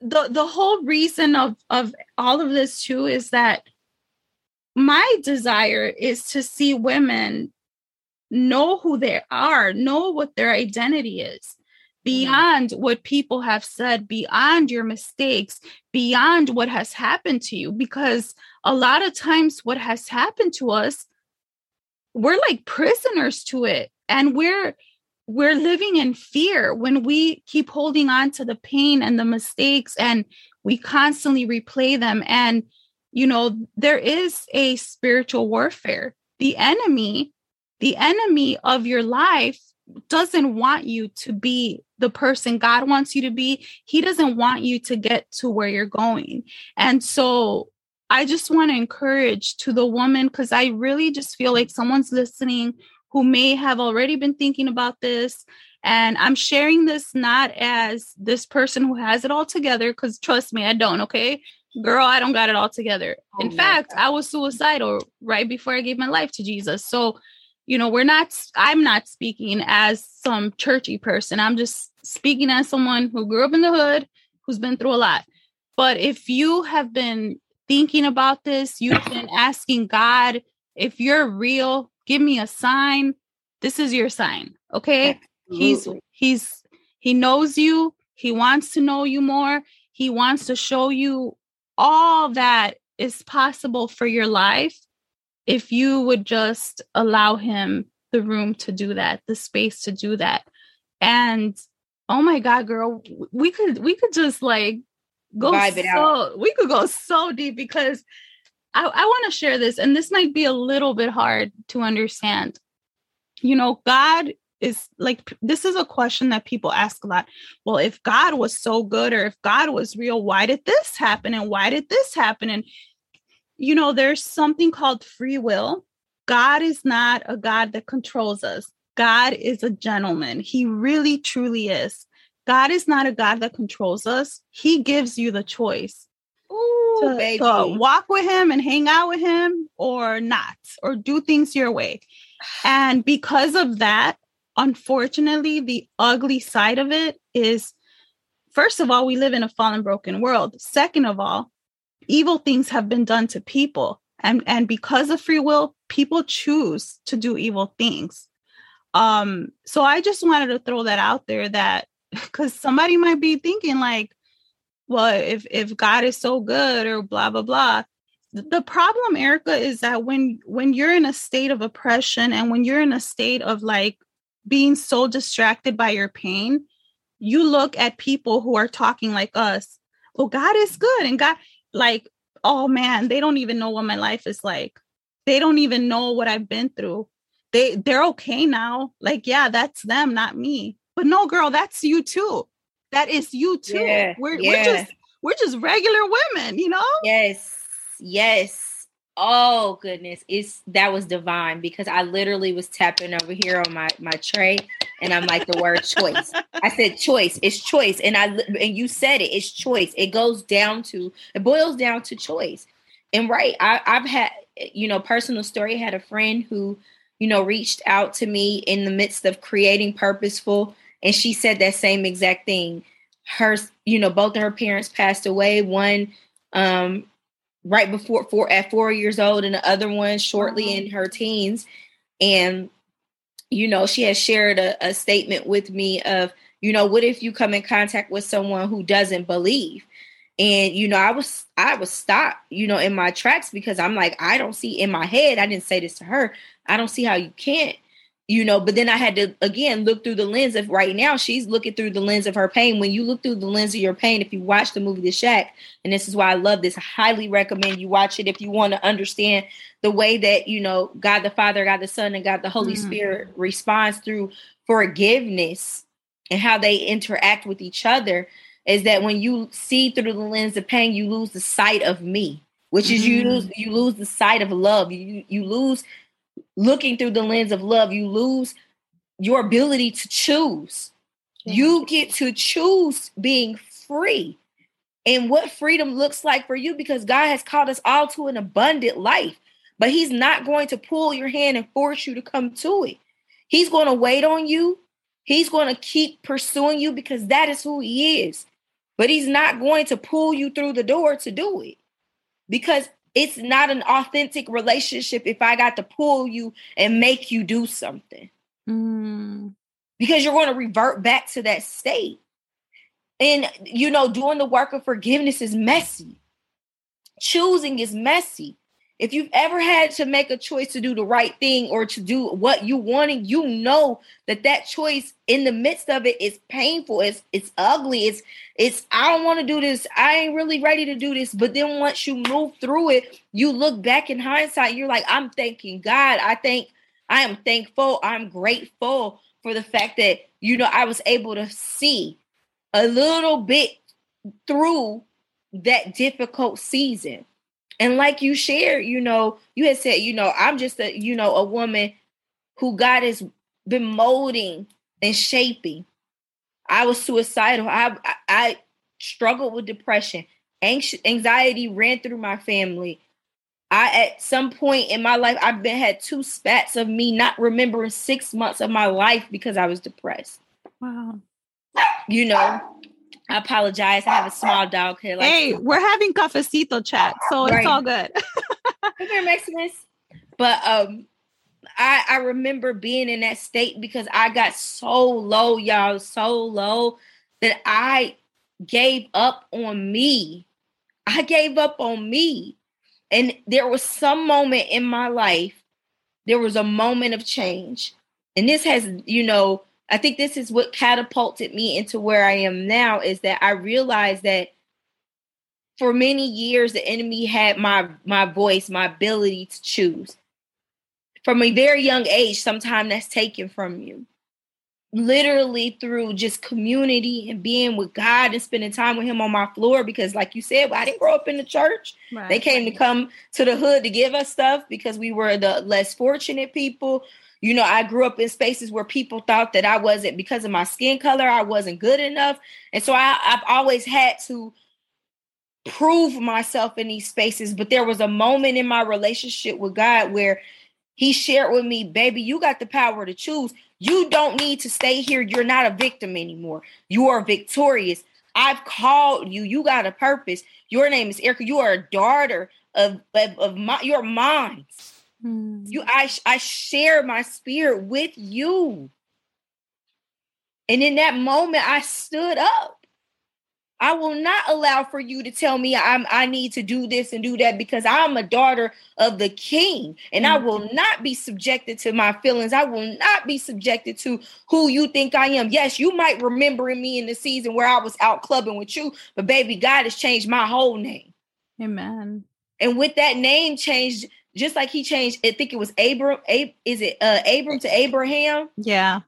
the the whole reason of of all of this too is that my desire is to see women know who they are, know what their identity is. Beyond mm-hmm. what people have said, beyond your mistakes, beyond what has happened to you. Because a lot of times, what has happened to us, we're like prisoners to it. And we're we're living in fear when we keep holding on to the pain and the mistakes and we constantly replay them and you know there is a spiritual warfare the enemy the enemy of your life doesn't want you to be the person God wants you to be. He doesn't want you to get to where you're going. And so I just want to encourage to the woman because I really just feel like someone's listening who may have already been thinking about this. And I'm sharing this not as this person who has it all together, because trust me, I don't, okay? Girl, I don't got it all together. Oh In fact, God. I was suicidal right before I gave my life to Jesus. So, you know, we're not, I'm not speaking as some churchy person. I'm just speaking as someone who grew up in the hood, who's been through a lot. But if you have been thinking about this, you've been asking God, if you're real, give me a sign. This is your sign. Okay. Absolutely. He's, he's, he knows you. He wants to know you more. He wants to show you all that is possible for your life if you would just allow him the room to do that, the space to do that. And oh my god, girl, we could we could just like go so, we could go so deep because I, I want to share this, and this might be a little bit hard to understand. You know, God is like, this is a question that people ask a lot. Well, if God was so good, or if God was real, why did this happen? And why did this happen? And, you know, there's something called free will. God is not a God that controls us. God is a gentleman. He really, truly is. God is not a God that controls us. He gives you the choice. Ooh, to, to, walk with him and hang out with him or not, or do things your way. And because of that, unfortunately, the ugly side of it is first of all, we live in a fallen, broken world. Second of all, evil things have been done to people. And, and because of free will, people choose to do evil things. Um, so I just wanted to throw that out there that because somebody might be thinking like, well, if if God is so good or blah blah blah. The problem, Erica, is that when when you're in a state of oppression and when you're in a state of like being so distracted by your pain, you look at people who are talking like us. Well, God is good, and God, like, oh man, they don't even know what my life is like. They don't even know what I've been through. They they're okay now. Like, yeah, that's them, not me. But no, girl, that's you too that is you too. Yeah, we're yeah. we're just we're just regular women, you know?
Yes. Yes. Oh goodness. It's that was divine because I literally was tapping over here on my my tray and I'm like the word choice. I said choice. It's choice. And I and you said it. It's choice. It goes down to it boils down to choice. And right, I, I've had you know, personal story. Had a friend who, you know, reached out to me in the midst of creating Purposefull and she said that same exact thing her you know both of her parents passed away one um right before four at four years old and the other one shortly uh-huh. in her teens and you know, she has shared a, a statement with me of, you know, what if you come in contact with someone who doesn't believe? And you know, I was I was stopped, you know, in my tracks because I'm like, I don't see in my head, I didn't say this to her. I don't see how you can't you know but then i had to again look through the lens of right now she's looking through the lens of her pain when you look through the lens of your pain if you watch the movie the shack and this is why i love this I highly recommend you watch it if you want to understand the way that you know god the father god the son and god the holy mm. spirit responds through forgiveness and how they interact with each other is that when you see through the lens of pain you lose the sight of me which is mm. you lose you lose the sight of love you you lose looking through the lens of love, you lose your ability to choose. Yeah. You get to choose being free and what freedom looks like for you because God has called us all to an abundant life. But He's not going to pull your hand and force you to come to it. He's going to wait on you. He's going to keep pursuing you because that is who He is. But He's not going to pull you through the door to do it because it's not an authentic relationship if I got to pull you and make you do something. Mm. Because you're going to revert back to that state. And, you know, doing the work of forgiveness is messy. Choosing is messy. If you've ever had to make a choice to do the right thing or to do what you wanted, you know that that choice in the midst of it is painful. It's it's ugly. It's it's I don't want to do this. I ain't really ready to do this. But then once you move through it, you look back in hindsight. You're like, I'm thanking God. I think I am thankful. I'm grateful for the fact that you know I was able to see a little bit through that difficult season and like you shared, you know, you had said, you know, I'm just a, you know, a woman who God has been molding and shaping. I was suicidal. I I, I struggled with depression. Anxiety ran through my family. I at some point in my life, I've been had two spats of me not remembering six months of my life because I was depressed. Wow. You know, I apologize. I have a small dog here.
Like hey, we're having cafecito chat, so right. it's all good.
Come Maximus. But um, I I remember being in that state because I got so low, y'all, so low that I gave up on me. I gave up on me. And there was some moment in my life, there was a moment of change. And this has, you know, I think this is what catapulted me into where I am now is that I realized that for many years the enemy had my my voice, my ability to choose. From a very young age, sometimes that's taken from you. Literally through just community and being with God and spending time with Him on my floor. Because, like you said, I didn't grow up in the church. Right. They came to come to the hood to give us stuff because we were the less fortunate people you know, I grew up in spaces where people thought that I wasn't because of my skin color, I wasn't good enough. And so I, I've always had to prove myself in these spaces. But there was a moment in my relationship with God where He shared with me, baby, you got the power to choose. You don't need to stay here. You're not a victim anymore. You are victorious. I've called you. You got a purpose. Your name is Erica. You are a daughter of, of, of my, your mind. Mm. You, I, I share my spirit with you. And in that moment, I stood up. I will not allow for you to tell me I'm I need to do this and do that because I'm a daughter of the king and mm-hmm. I will mm-hmm. not be subjected to my feelings. I will not be subjected to who you think I am. Yes, you might remember me in the season where I was out clubbing with you, but baby, God has changed my whole name.
Amen.
And with that name change, just like he changed, I think it was Abram. Ab, is it uh, Abram to Abraham?
Yeah.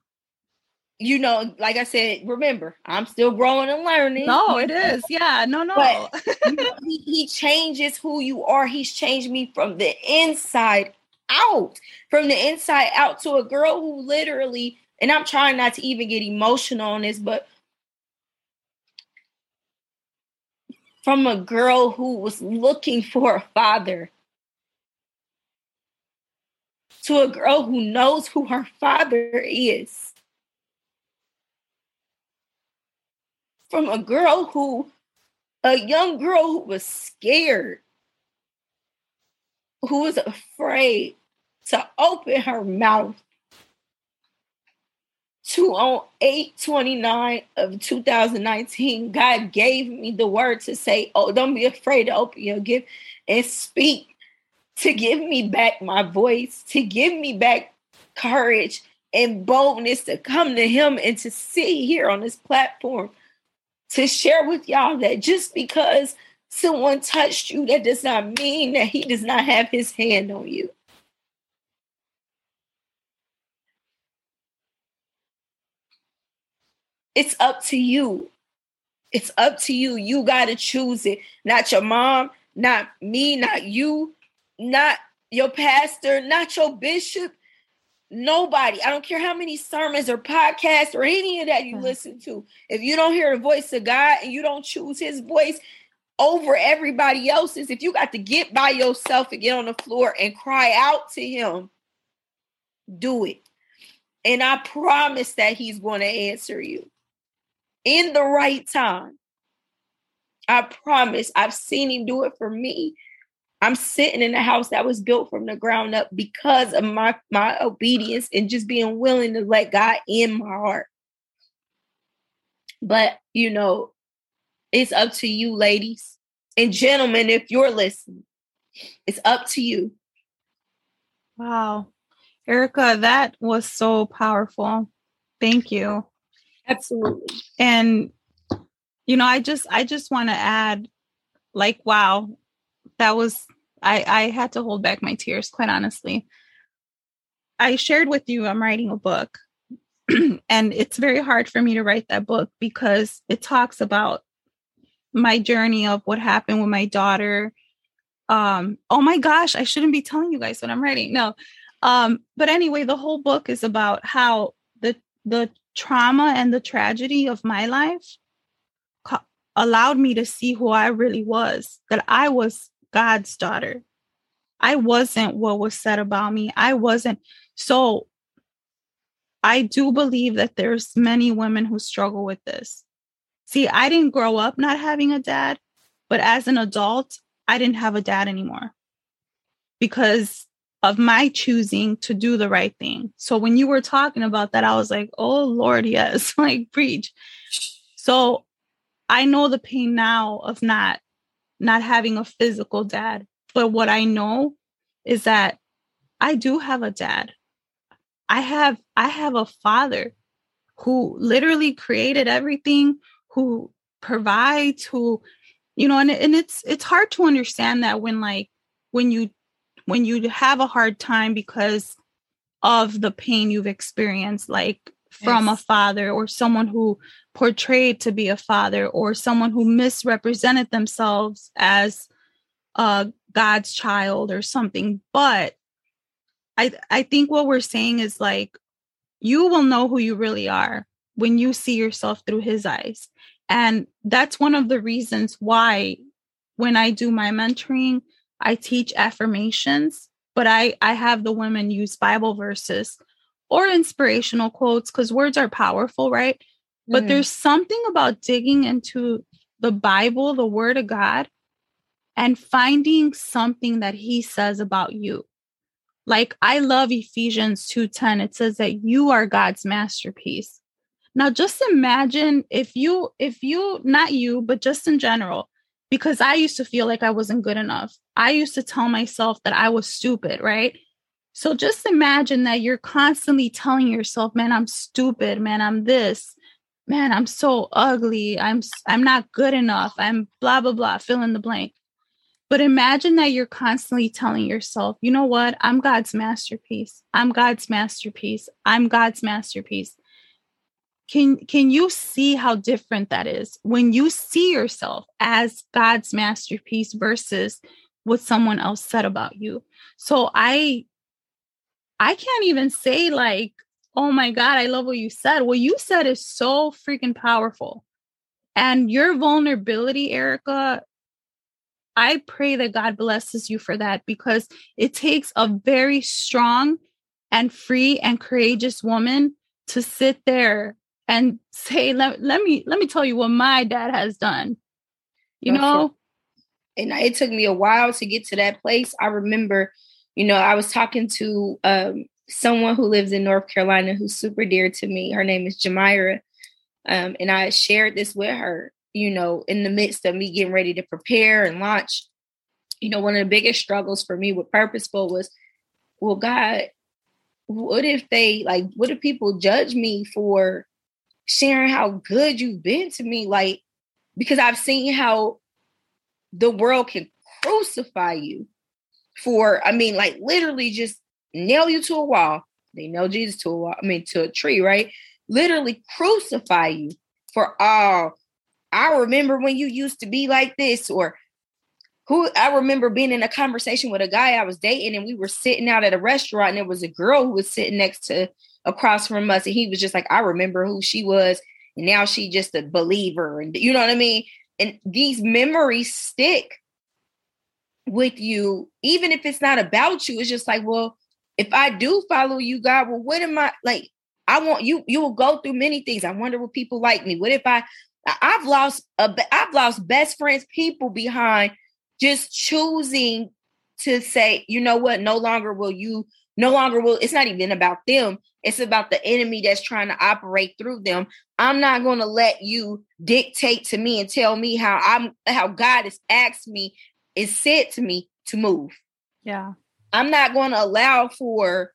You know, like I said, remember, I'm still growing and learning.
No, it is. Yeah, no, no. But
you know, he, he changes who you are. He's changed me from the inside out, from the inside out to a girl who literally, and I'm trying not to even get emotional on this, but from a girl who was looking for a father to a girl who knows who her father is. From a girl who, a young girl who was scared, who was afraid to open her mouth. to on 829 of 2019, God gave me the word to say, Oh, don't be afraid to open your gift and speak, to give me back my voice, to give me back courage and boldness to come to Him and to see here on this platform to share with y'all that just because someone touched you, that does not mean that He does not have His hand on you. It's up to you. It's up to you. You got to choose it. Not your mom, not me, not you, not your pastor, not your bishop, nobody. I don't care how many sermons or podcasts or any of that you listen to. If you don't hear the voice of God and you don't choose his voice over everybody else's, if you got to get by yourself and get on the floor and cry out to him, do it. And I promise that he's going to answer you in the right time. I promise. I've seen him do it for me. I'm sitting in a house that was built from the ground up because of my my obedience and just being willing to let God in my heart. But you know, it's up to you, ladies and gentlemen, if you're listening. It's up to you.
Wow. Erica, that was so powerful. Thank you.
Absolutely.
And you know, I just I just want to add like wow, that was I I had to hold back my tears quite honestly. I shared with you I'm writing a book and it's very hard for me to write that book because it talks about my journey of what happened with my daughter. Um oh my gosh, I shouldn't be telling you guys what I'm writing. No. Um but anyway, the whole book is about how the the trauma and the tragedy of my life allowed me to see who I really was, that I was God's daughter. I wasn't what was said about me. I wasn't. So I do believe that there's many women who struggle with this. See, I didn't grow up not having a dad, but as an adult, I didn't have a dad anymore because of my choosing to do the right thing. So when you were talking about that, I was like, oh Lord, yes, like preach. So I know the pain now of not not having a physical dad. But what I know is that I do have a dad. I have I have a father who literally created everything, who provides, who you know, and and it's it's hard to understand that when like when you when you have a hard time because of the pain you've experienced, like from yes. a father or someone who portrayed to be a father or someone who misrepresented themselves as uh, God's child or something. But I I think what we're saying is like you will know who you really are when you see yourself through his eyes. And that's one of the reasons why when I do my mentoring, I teach affirmations, but I I have the women use Bible verses or inspirational quotes cuz words are powerful, right? But mm-hmm. there's something about digging into the Bible, the word of God, and finding something that he says about you. Like I love Ephesians 2:10. It says that you are God's masterpiece. Now just imagine if you if you not you but just in general because I used to feel like I wasn't good enough. I used to tell myself that I was stupid, right? So just imagine that you're constantly telling yourself, man, I'm stupid, man, I'm this, man, I'm so ugly, I'm I'm not good enough, I'm blah blah blah, fill in the blank. But imagine that you're constantly telling yourself, you know what? I'm God's masterpiece. I'm God's masterpiece. I'm God's masterpiece can can you see how different that is when you see yourself as god's masterpiece versus what someone else said about you so i i can't even say like oh my god i love what you said what you said is so freaking powerful and your vulnerability erica i pray that god blesses you for that because it takes a very strong and free and courageous woman to sit there and say, let, let me let me tell you what my dad has done. You know?
And it took me a while to get to that place. I remember, you know, I was talking to um someone who lives in North Carolina who's super dear to me. Her name is Jamira. Um, and I shared this with her, you know, in the midst of me getting ready to prepare and launch. You know, one of the biggest struggles for me with Purposefull was, well, God, what if they like, what if people judge me for sharing how good you've been to me? Like, because I've seen how the world can crucify you for, I mean, like literally just nail you to a wall. They nail Jesus to a wall, I mean, to a tree, right? Literally crucify you for all. I remember when you used to be like this, or who I remember being in a conversation with a guy I was dating, and we were sitting out at a restaurant, and there was a girl who was sitting next to across from us, and he was just like, I remember who she was, and now she just a believer, and you know what I mean? And these memories stick with you, even if it's not about you. It's just like, well, if I do follow you, God, well, what am I like? I want you, you will go through many things. I wonder what people like me. What if I I've lost a I've lost best friends, people behind just choosing to say, you know what, no longer will you, no longer will, it's not even about them. It's about the enemy that's trying to operate through them. I'm not going to let you dictate to me and tell me how I'm how God has asked me, is said to me to move.
Yeah.
I'm not going to allow for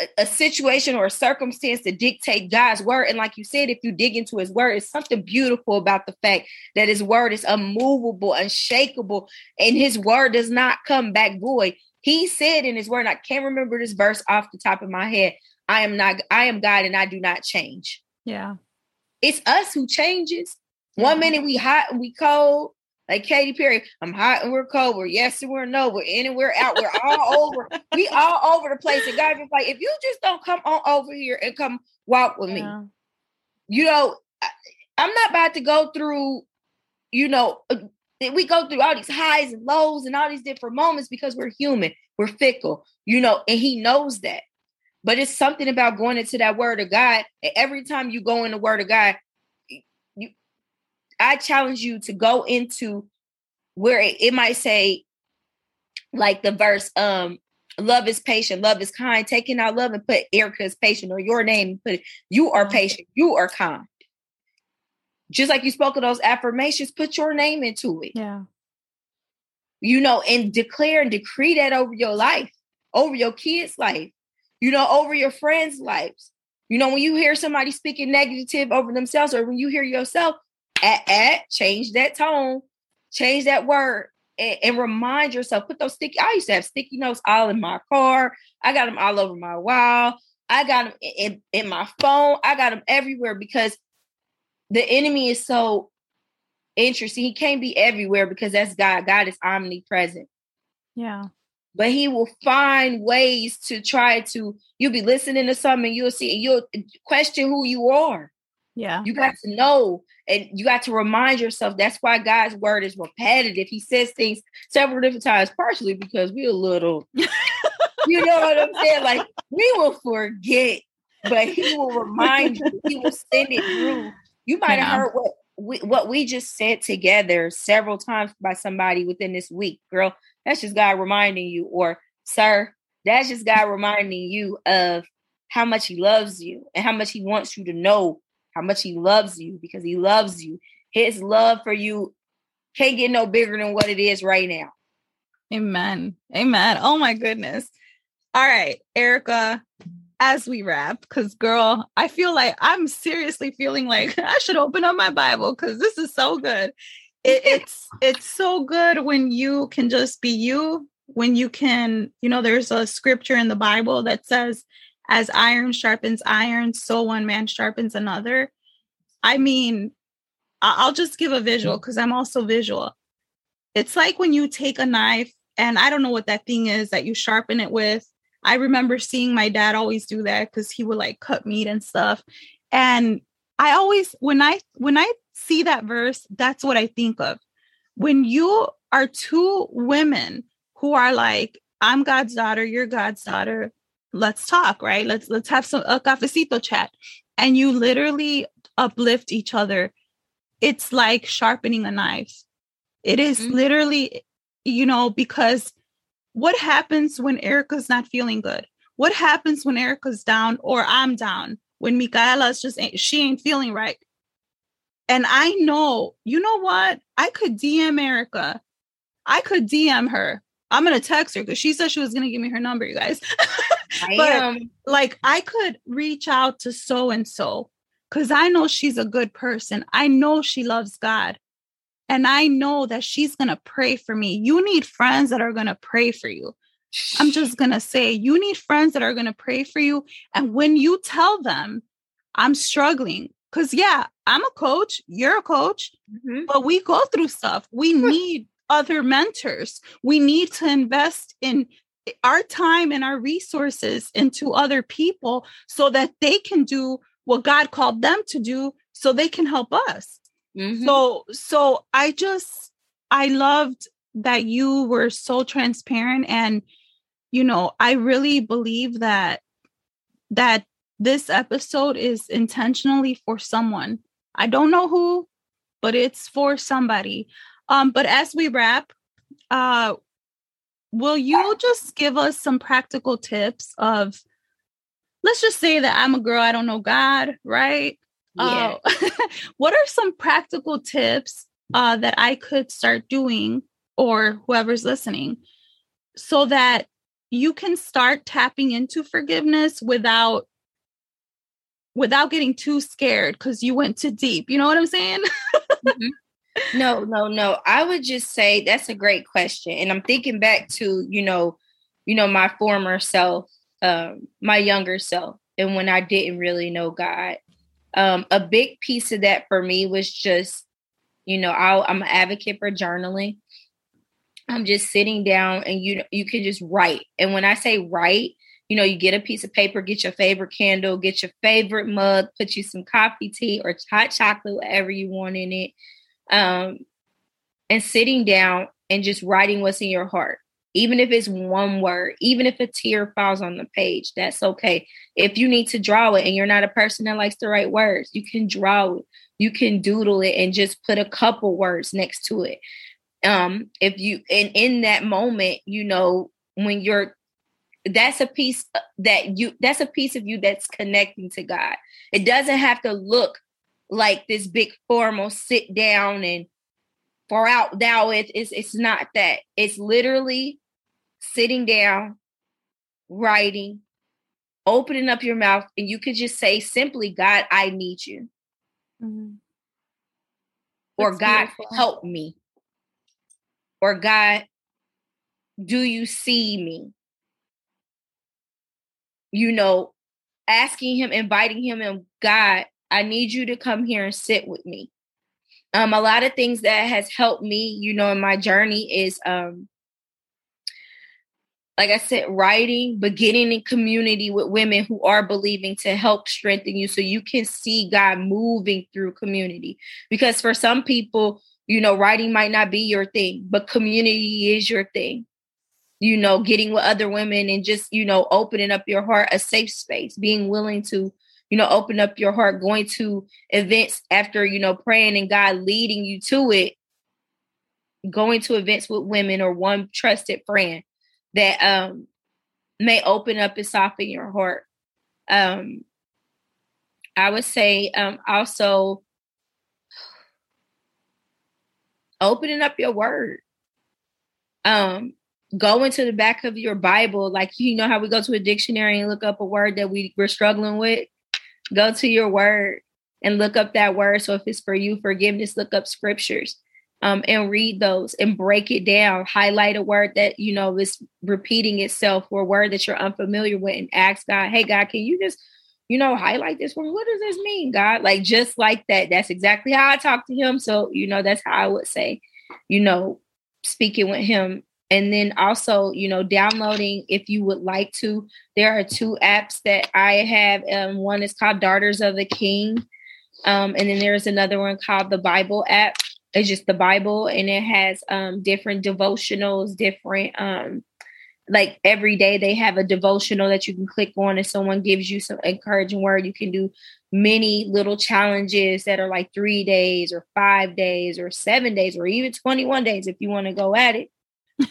a, a, situation or a circumstance to dictate God's word. And like you said, if you dig into his word, it's something beautiful about the fact that his word is unmovable, unshakable, and his word does not come back void. He said in his word, I can't remember this verse off the top of my head. I am not, I am God and I do not change.
Yeah.
It's us who changes. One minute we hot and we cold. Like Katy Perry, I'm hot and we're cold. We're yes and we're no. We're in and we're out. We're all over. We all over the place. And God just like, if you just don't come on over here and come walk with yeah. me, you know, I, I'm not about to go through, you know, uh, we go through all these highs and lows and all these different moments because we're human. We're fickle, you know, and He knows that. But it's something about going into that word of God. And every time you go in the word of God, I challenge you to go into where it, it might say, like the verse, um, love is patient, love is kind, taking out love and put Erica's patient or your name and put it, you are mm-hmm. patient, you are kind. Just like you spoke of those affirmations, put your name into it.
Yeah.
You know, and declare and decree that over your life, over your kids' life, you know, over your friends' lives. You know, when you hear somebody speaking negative over themselves, or when you hear yourself, at, at change that tone, change that word, and, and, remind yourself. Put those sticky. I used to have sticky notes all in my car. I got them all over my wall. I got them in, in my phone. I got them everywhere because the enemy is so interesting. He can't be everywhere because that's God. God is omnipresent.
Yeah
but he will find ways to try to you'll be listening to something you'll see and you'll question who you are
yeah
you got to know and you got to remind yourself that's why god's word is repetitive. He says things several different times partially because we're a little you know what i'm saying? Like we will forget but he will remind you. He will send it through. You might have heard what we, what we just said together several times by somebody within this week. Girl that's just God reminding you, or sir, that's just God reminding you of how much He loves you and how much He wants you to know how much He loves you because He loves you. His love for you can't get no bigger than what it is right now.
Amen. Amen. Oh my goodness. All right, Erica, as we wrap, because girl, I feel like I'm seriously feeling like I should open up my Bible because this is so good it, it's it's so good when you can just be you when you can you know there's a scripture in the bible that says as iron sharpens iron so one man sharpens another. I mean i'll just give a visual because i'm also visual. It's like when you take a knife and i don't know what that thing is that you sharpen it with. I remember seeing my dad always do that because he would like cut meat and stuff. And i always when i when i see that verse, that's what I think of. When you are two women who are like, I'm God's daughter, you're God's daughter, let's talk, right? Let's let's have some a cafecito chat. And you literally uplift each other. It's like sharpening a knife. It is mm-hmm. literally, you know, because what happens when Erica's not feeling good? what happens when Erica's down or I'm down? When Micaela's just ain't, she ain't feeling right. And I know, you know what? I could DM Erica. I could DM her. I'm gonna text her because she said she was gonna give me her number, you guys. I but am. like I could reach out to so and so because I know she's a good person. I know she loves God. And I know that she's gonna pray for me. You need friends that are gonna pray for you. I'm just gonna say you need friends that are gonna pray for you. And when you tell them, I'm struggling, because yeah, I'm a coach, you're a coach, mm-hmm. but we go through stuff. We need other mentors. We need to invest in our time and our resources into other people so that they can do what God called them to do so they can help us. Mm-hmm. So so I just I loved that you were so transparent and you know, I really believe that that this episode is intentionally for someone. I don't know who, but it's for somebody. Um, but as we wrap, uh, will you just give us some practical tips of, let's just say that I'm a girl, I don't know God, right? Yeah. Uh, what are some practical tips uh, that I could start doing, or whoever's listening, so that you can start tapping into forgiveness without without getting too scared because you went too deep. You know what I'm saying?
mm-hmm. No, no, no. I would just say that's a great question. And I'm thinking back to, you know, you know, my former self, um, my younger self, and when I didn't really know God. Um, a big piece of that for me was just, you know, i I'm an advocate for journaling. I'm just sitting down and you you can just write. And when I say write, you know, you get a piece of paper, get your favorite candle, get your favorite mug, put you some coffee, tea, or hot chocolate, whatever you want in it um, and sitting down and just writing what's in your heart. Even if it's one word, even if a tear falls on the page, that's okay. If you need to draw it and you're not a person that likes to write words, you can draw it. You can doodle it and just put a couple words next to it. Um, if you and in that moment, you know, when you're that's a piece that you that's a piece of you that's connecting to God. It doesn't have to look like this big formal sit down and for out thou it, it's it's not that. It's literally sitting down writing opening up your mouth and you could just say simply god i need you. Mm-hmm. or god beautiful. help me. Or god do you see me? You know asking him inviting him and god I need you to come here and sit with me. Um, a lot of things that has helped me, you know, in my journey is um like I said, writing, but getting in community with women who are believing to help strengthen you so you can see God moving through community. Because for some people, you know, writing might not be your thing, but community is your thing. You know, getting with other women and just, you know, opening up your heart, a safe space, being willing to you know, open up your heart, going to events after, you know, praying and God leading you to it, going to events with women or one trusted friend that um may open up and soften your heart. Um I would say um also opening up your word. Um go into the back of your Bible, like you know how we go to a dictionary and look up a word that we, we're struggling with go to your word and look up that word. So if it's for you, forgiveness, look up scriptures um, and read those and break it down. Highlight a word that you know is repeating itself or a word that you're unfamiliar with and ask God, hey God, can you just, you know, highlight this word? What does this mean, God? Like just like that. That's exactly how I talk to him. So, you know, that's how I would say, you know, speaking with him and then also you know downloading if you would like to there are two apps that i have um, one is called daughters of the king um, and then there's another one called the bible app. It's just the bible and it has um, different devotionals different um, like every day they have a devotional that you can click on and someone gives you some encouraging word. You can do many little challenges that are like three days or five days or seven days or even 21 days if you want to go at it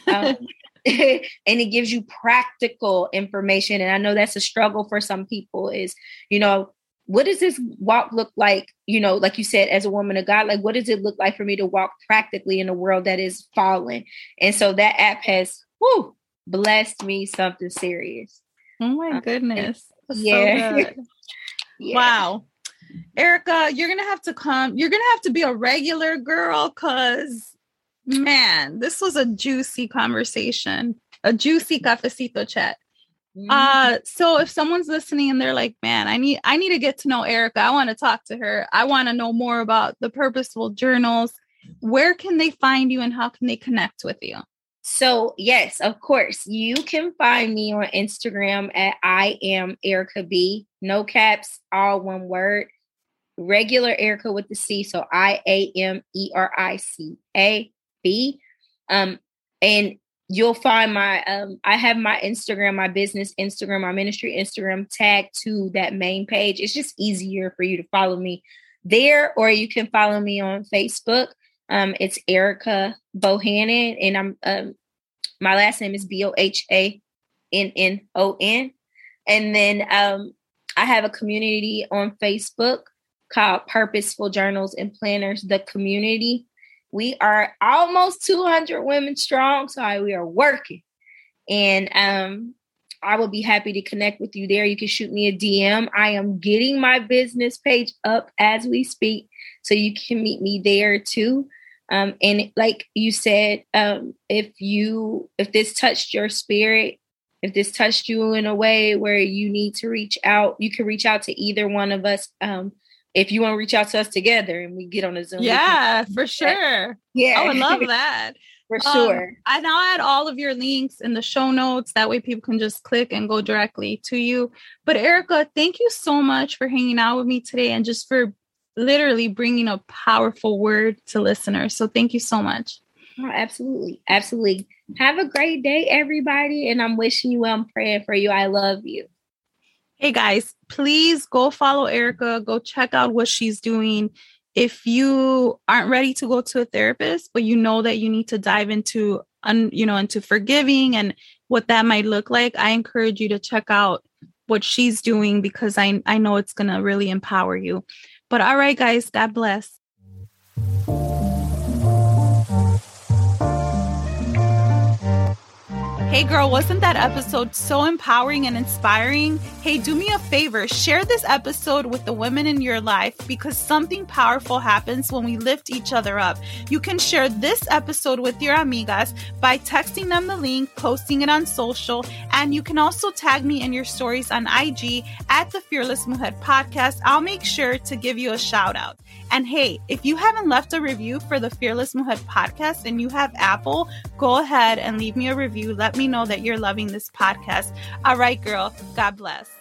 Um, and it gives you practical information. And I know that's a struggle for some people is, you know, what does this walk look like? You know, like you said, as a woman of God, like what does it look like for me to walk practically in a world that is fallen? And so that app has whoo, blessed me something serious.
Oh my um, goodness. yeah. So yeah. Wow. Erica, you're gonna have to come. You're gonna have to be a regular girl because man, this was a juicy conversation, a juicy cafecito chat. Mm-hmm. Uh, so if someone's listening and they're like, man, I need I need to get to know Erica. I want to talk to her. I want to know more about the Purposefull journals. Where can they find you and how can they connect with you?
So, yes, of course, you can find me on Instagram at I am Erica B. No caps, all one word. Regular Erica with the C. So I A M E R I C A B. Um, and you'll find my um I have my Instagram, my business Instagram, my ministry Instagram tag to that main page. It's just easier for you to follow me there, or you can follow me on Facebook. Um, it's Erica Bohannon, and I'm um, my last name is B O H A N N O N. And then um, I have a community on Facebook called Purposefull Journals and Planners, the community. We are almost 200 women strong, so we are working. And um, I will be happy to connect with you there. You can shoot me a DM. I am getting my business page up as we speak, so you can meet me there too. Um, and like you said, um, if you if this touched your spirit, if this touched you in a way where you need to reach out, you can reach out to either one of us. Um, if you want to reach out to us together and we get on a Zoom.
Yeah, for sure.
Yeah.
I would love that.
for um, sure. Um,
and I'll add all of your links in the show notes. That way people can just click and go directly to you. But Erica, thank you so much for hanging out with me today and just for literally bringing a powerful word to listeners. So thank you so much.
Oh, absolutely. Absolutely. Have a great day, everybody. And I'm wishing you well. I'm praying for you. I love you.
Hey, guys, please go follow Erica. Go check out what she's doing. If you aren't ready to go to a therapist, but you know that you need to dive into, un, you know, into forgiving and what that might look like, I encourage you to check out what she's doing because I, I know it's going to really empower you. But all right, guys, God bless. Hey girl, wasn't that episode so empowering and inspiring? Hey, do me a favor, share this episode with the women in your life because something powerful happens when we lift each other up. You can share this episode with your amigas by texting them the link, posting it on social, and you can also tag me in your stories on IG at the Fearless Mujer podcast. I'll make sure to give you a shout out. And hey, if you haven't left a review for the Fearless Mujer podcast and you have Apple, go ahead and leave me a review. Let me know that you're loving this podcast. All right, girl. God bless.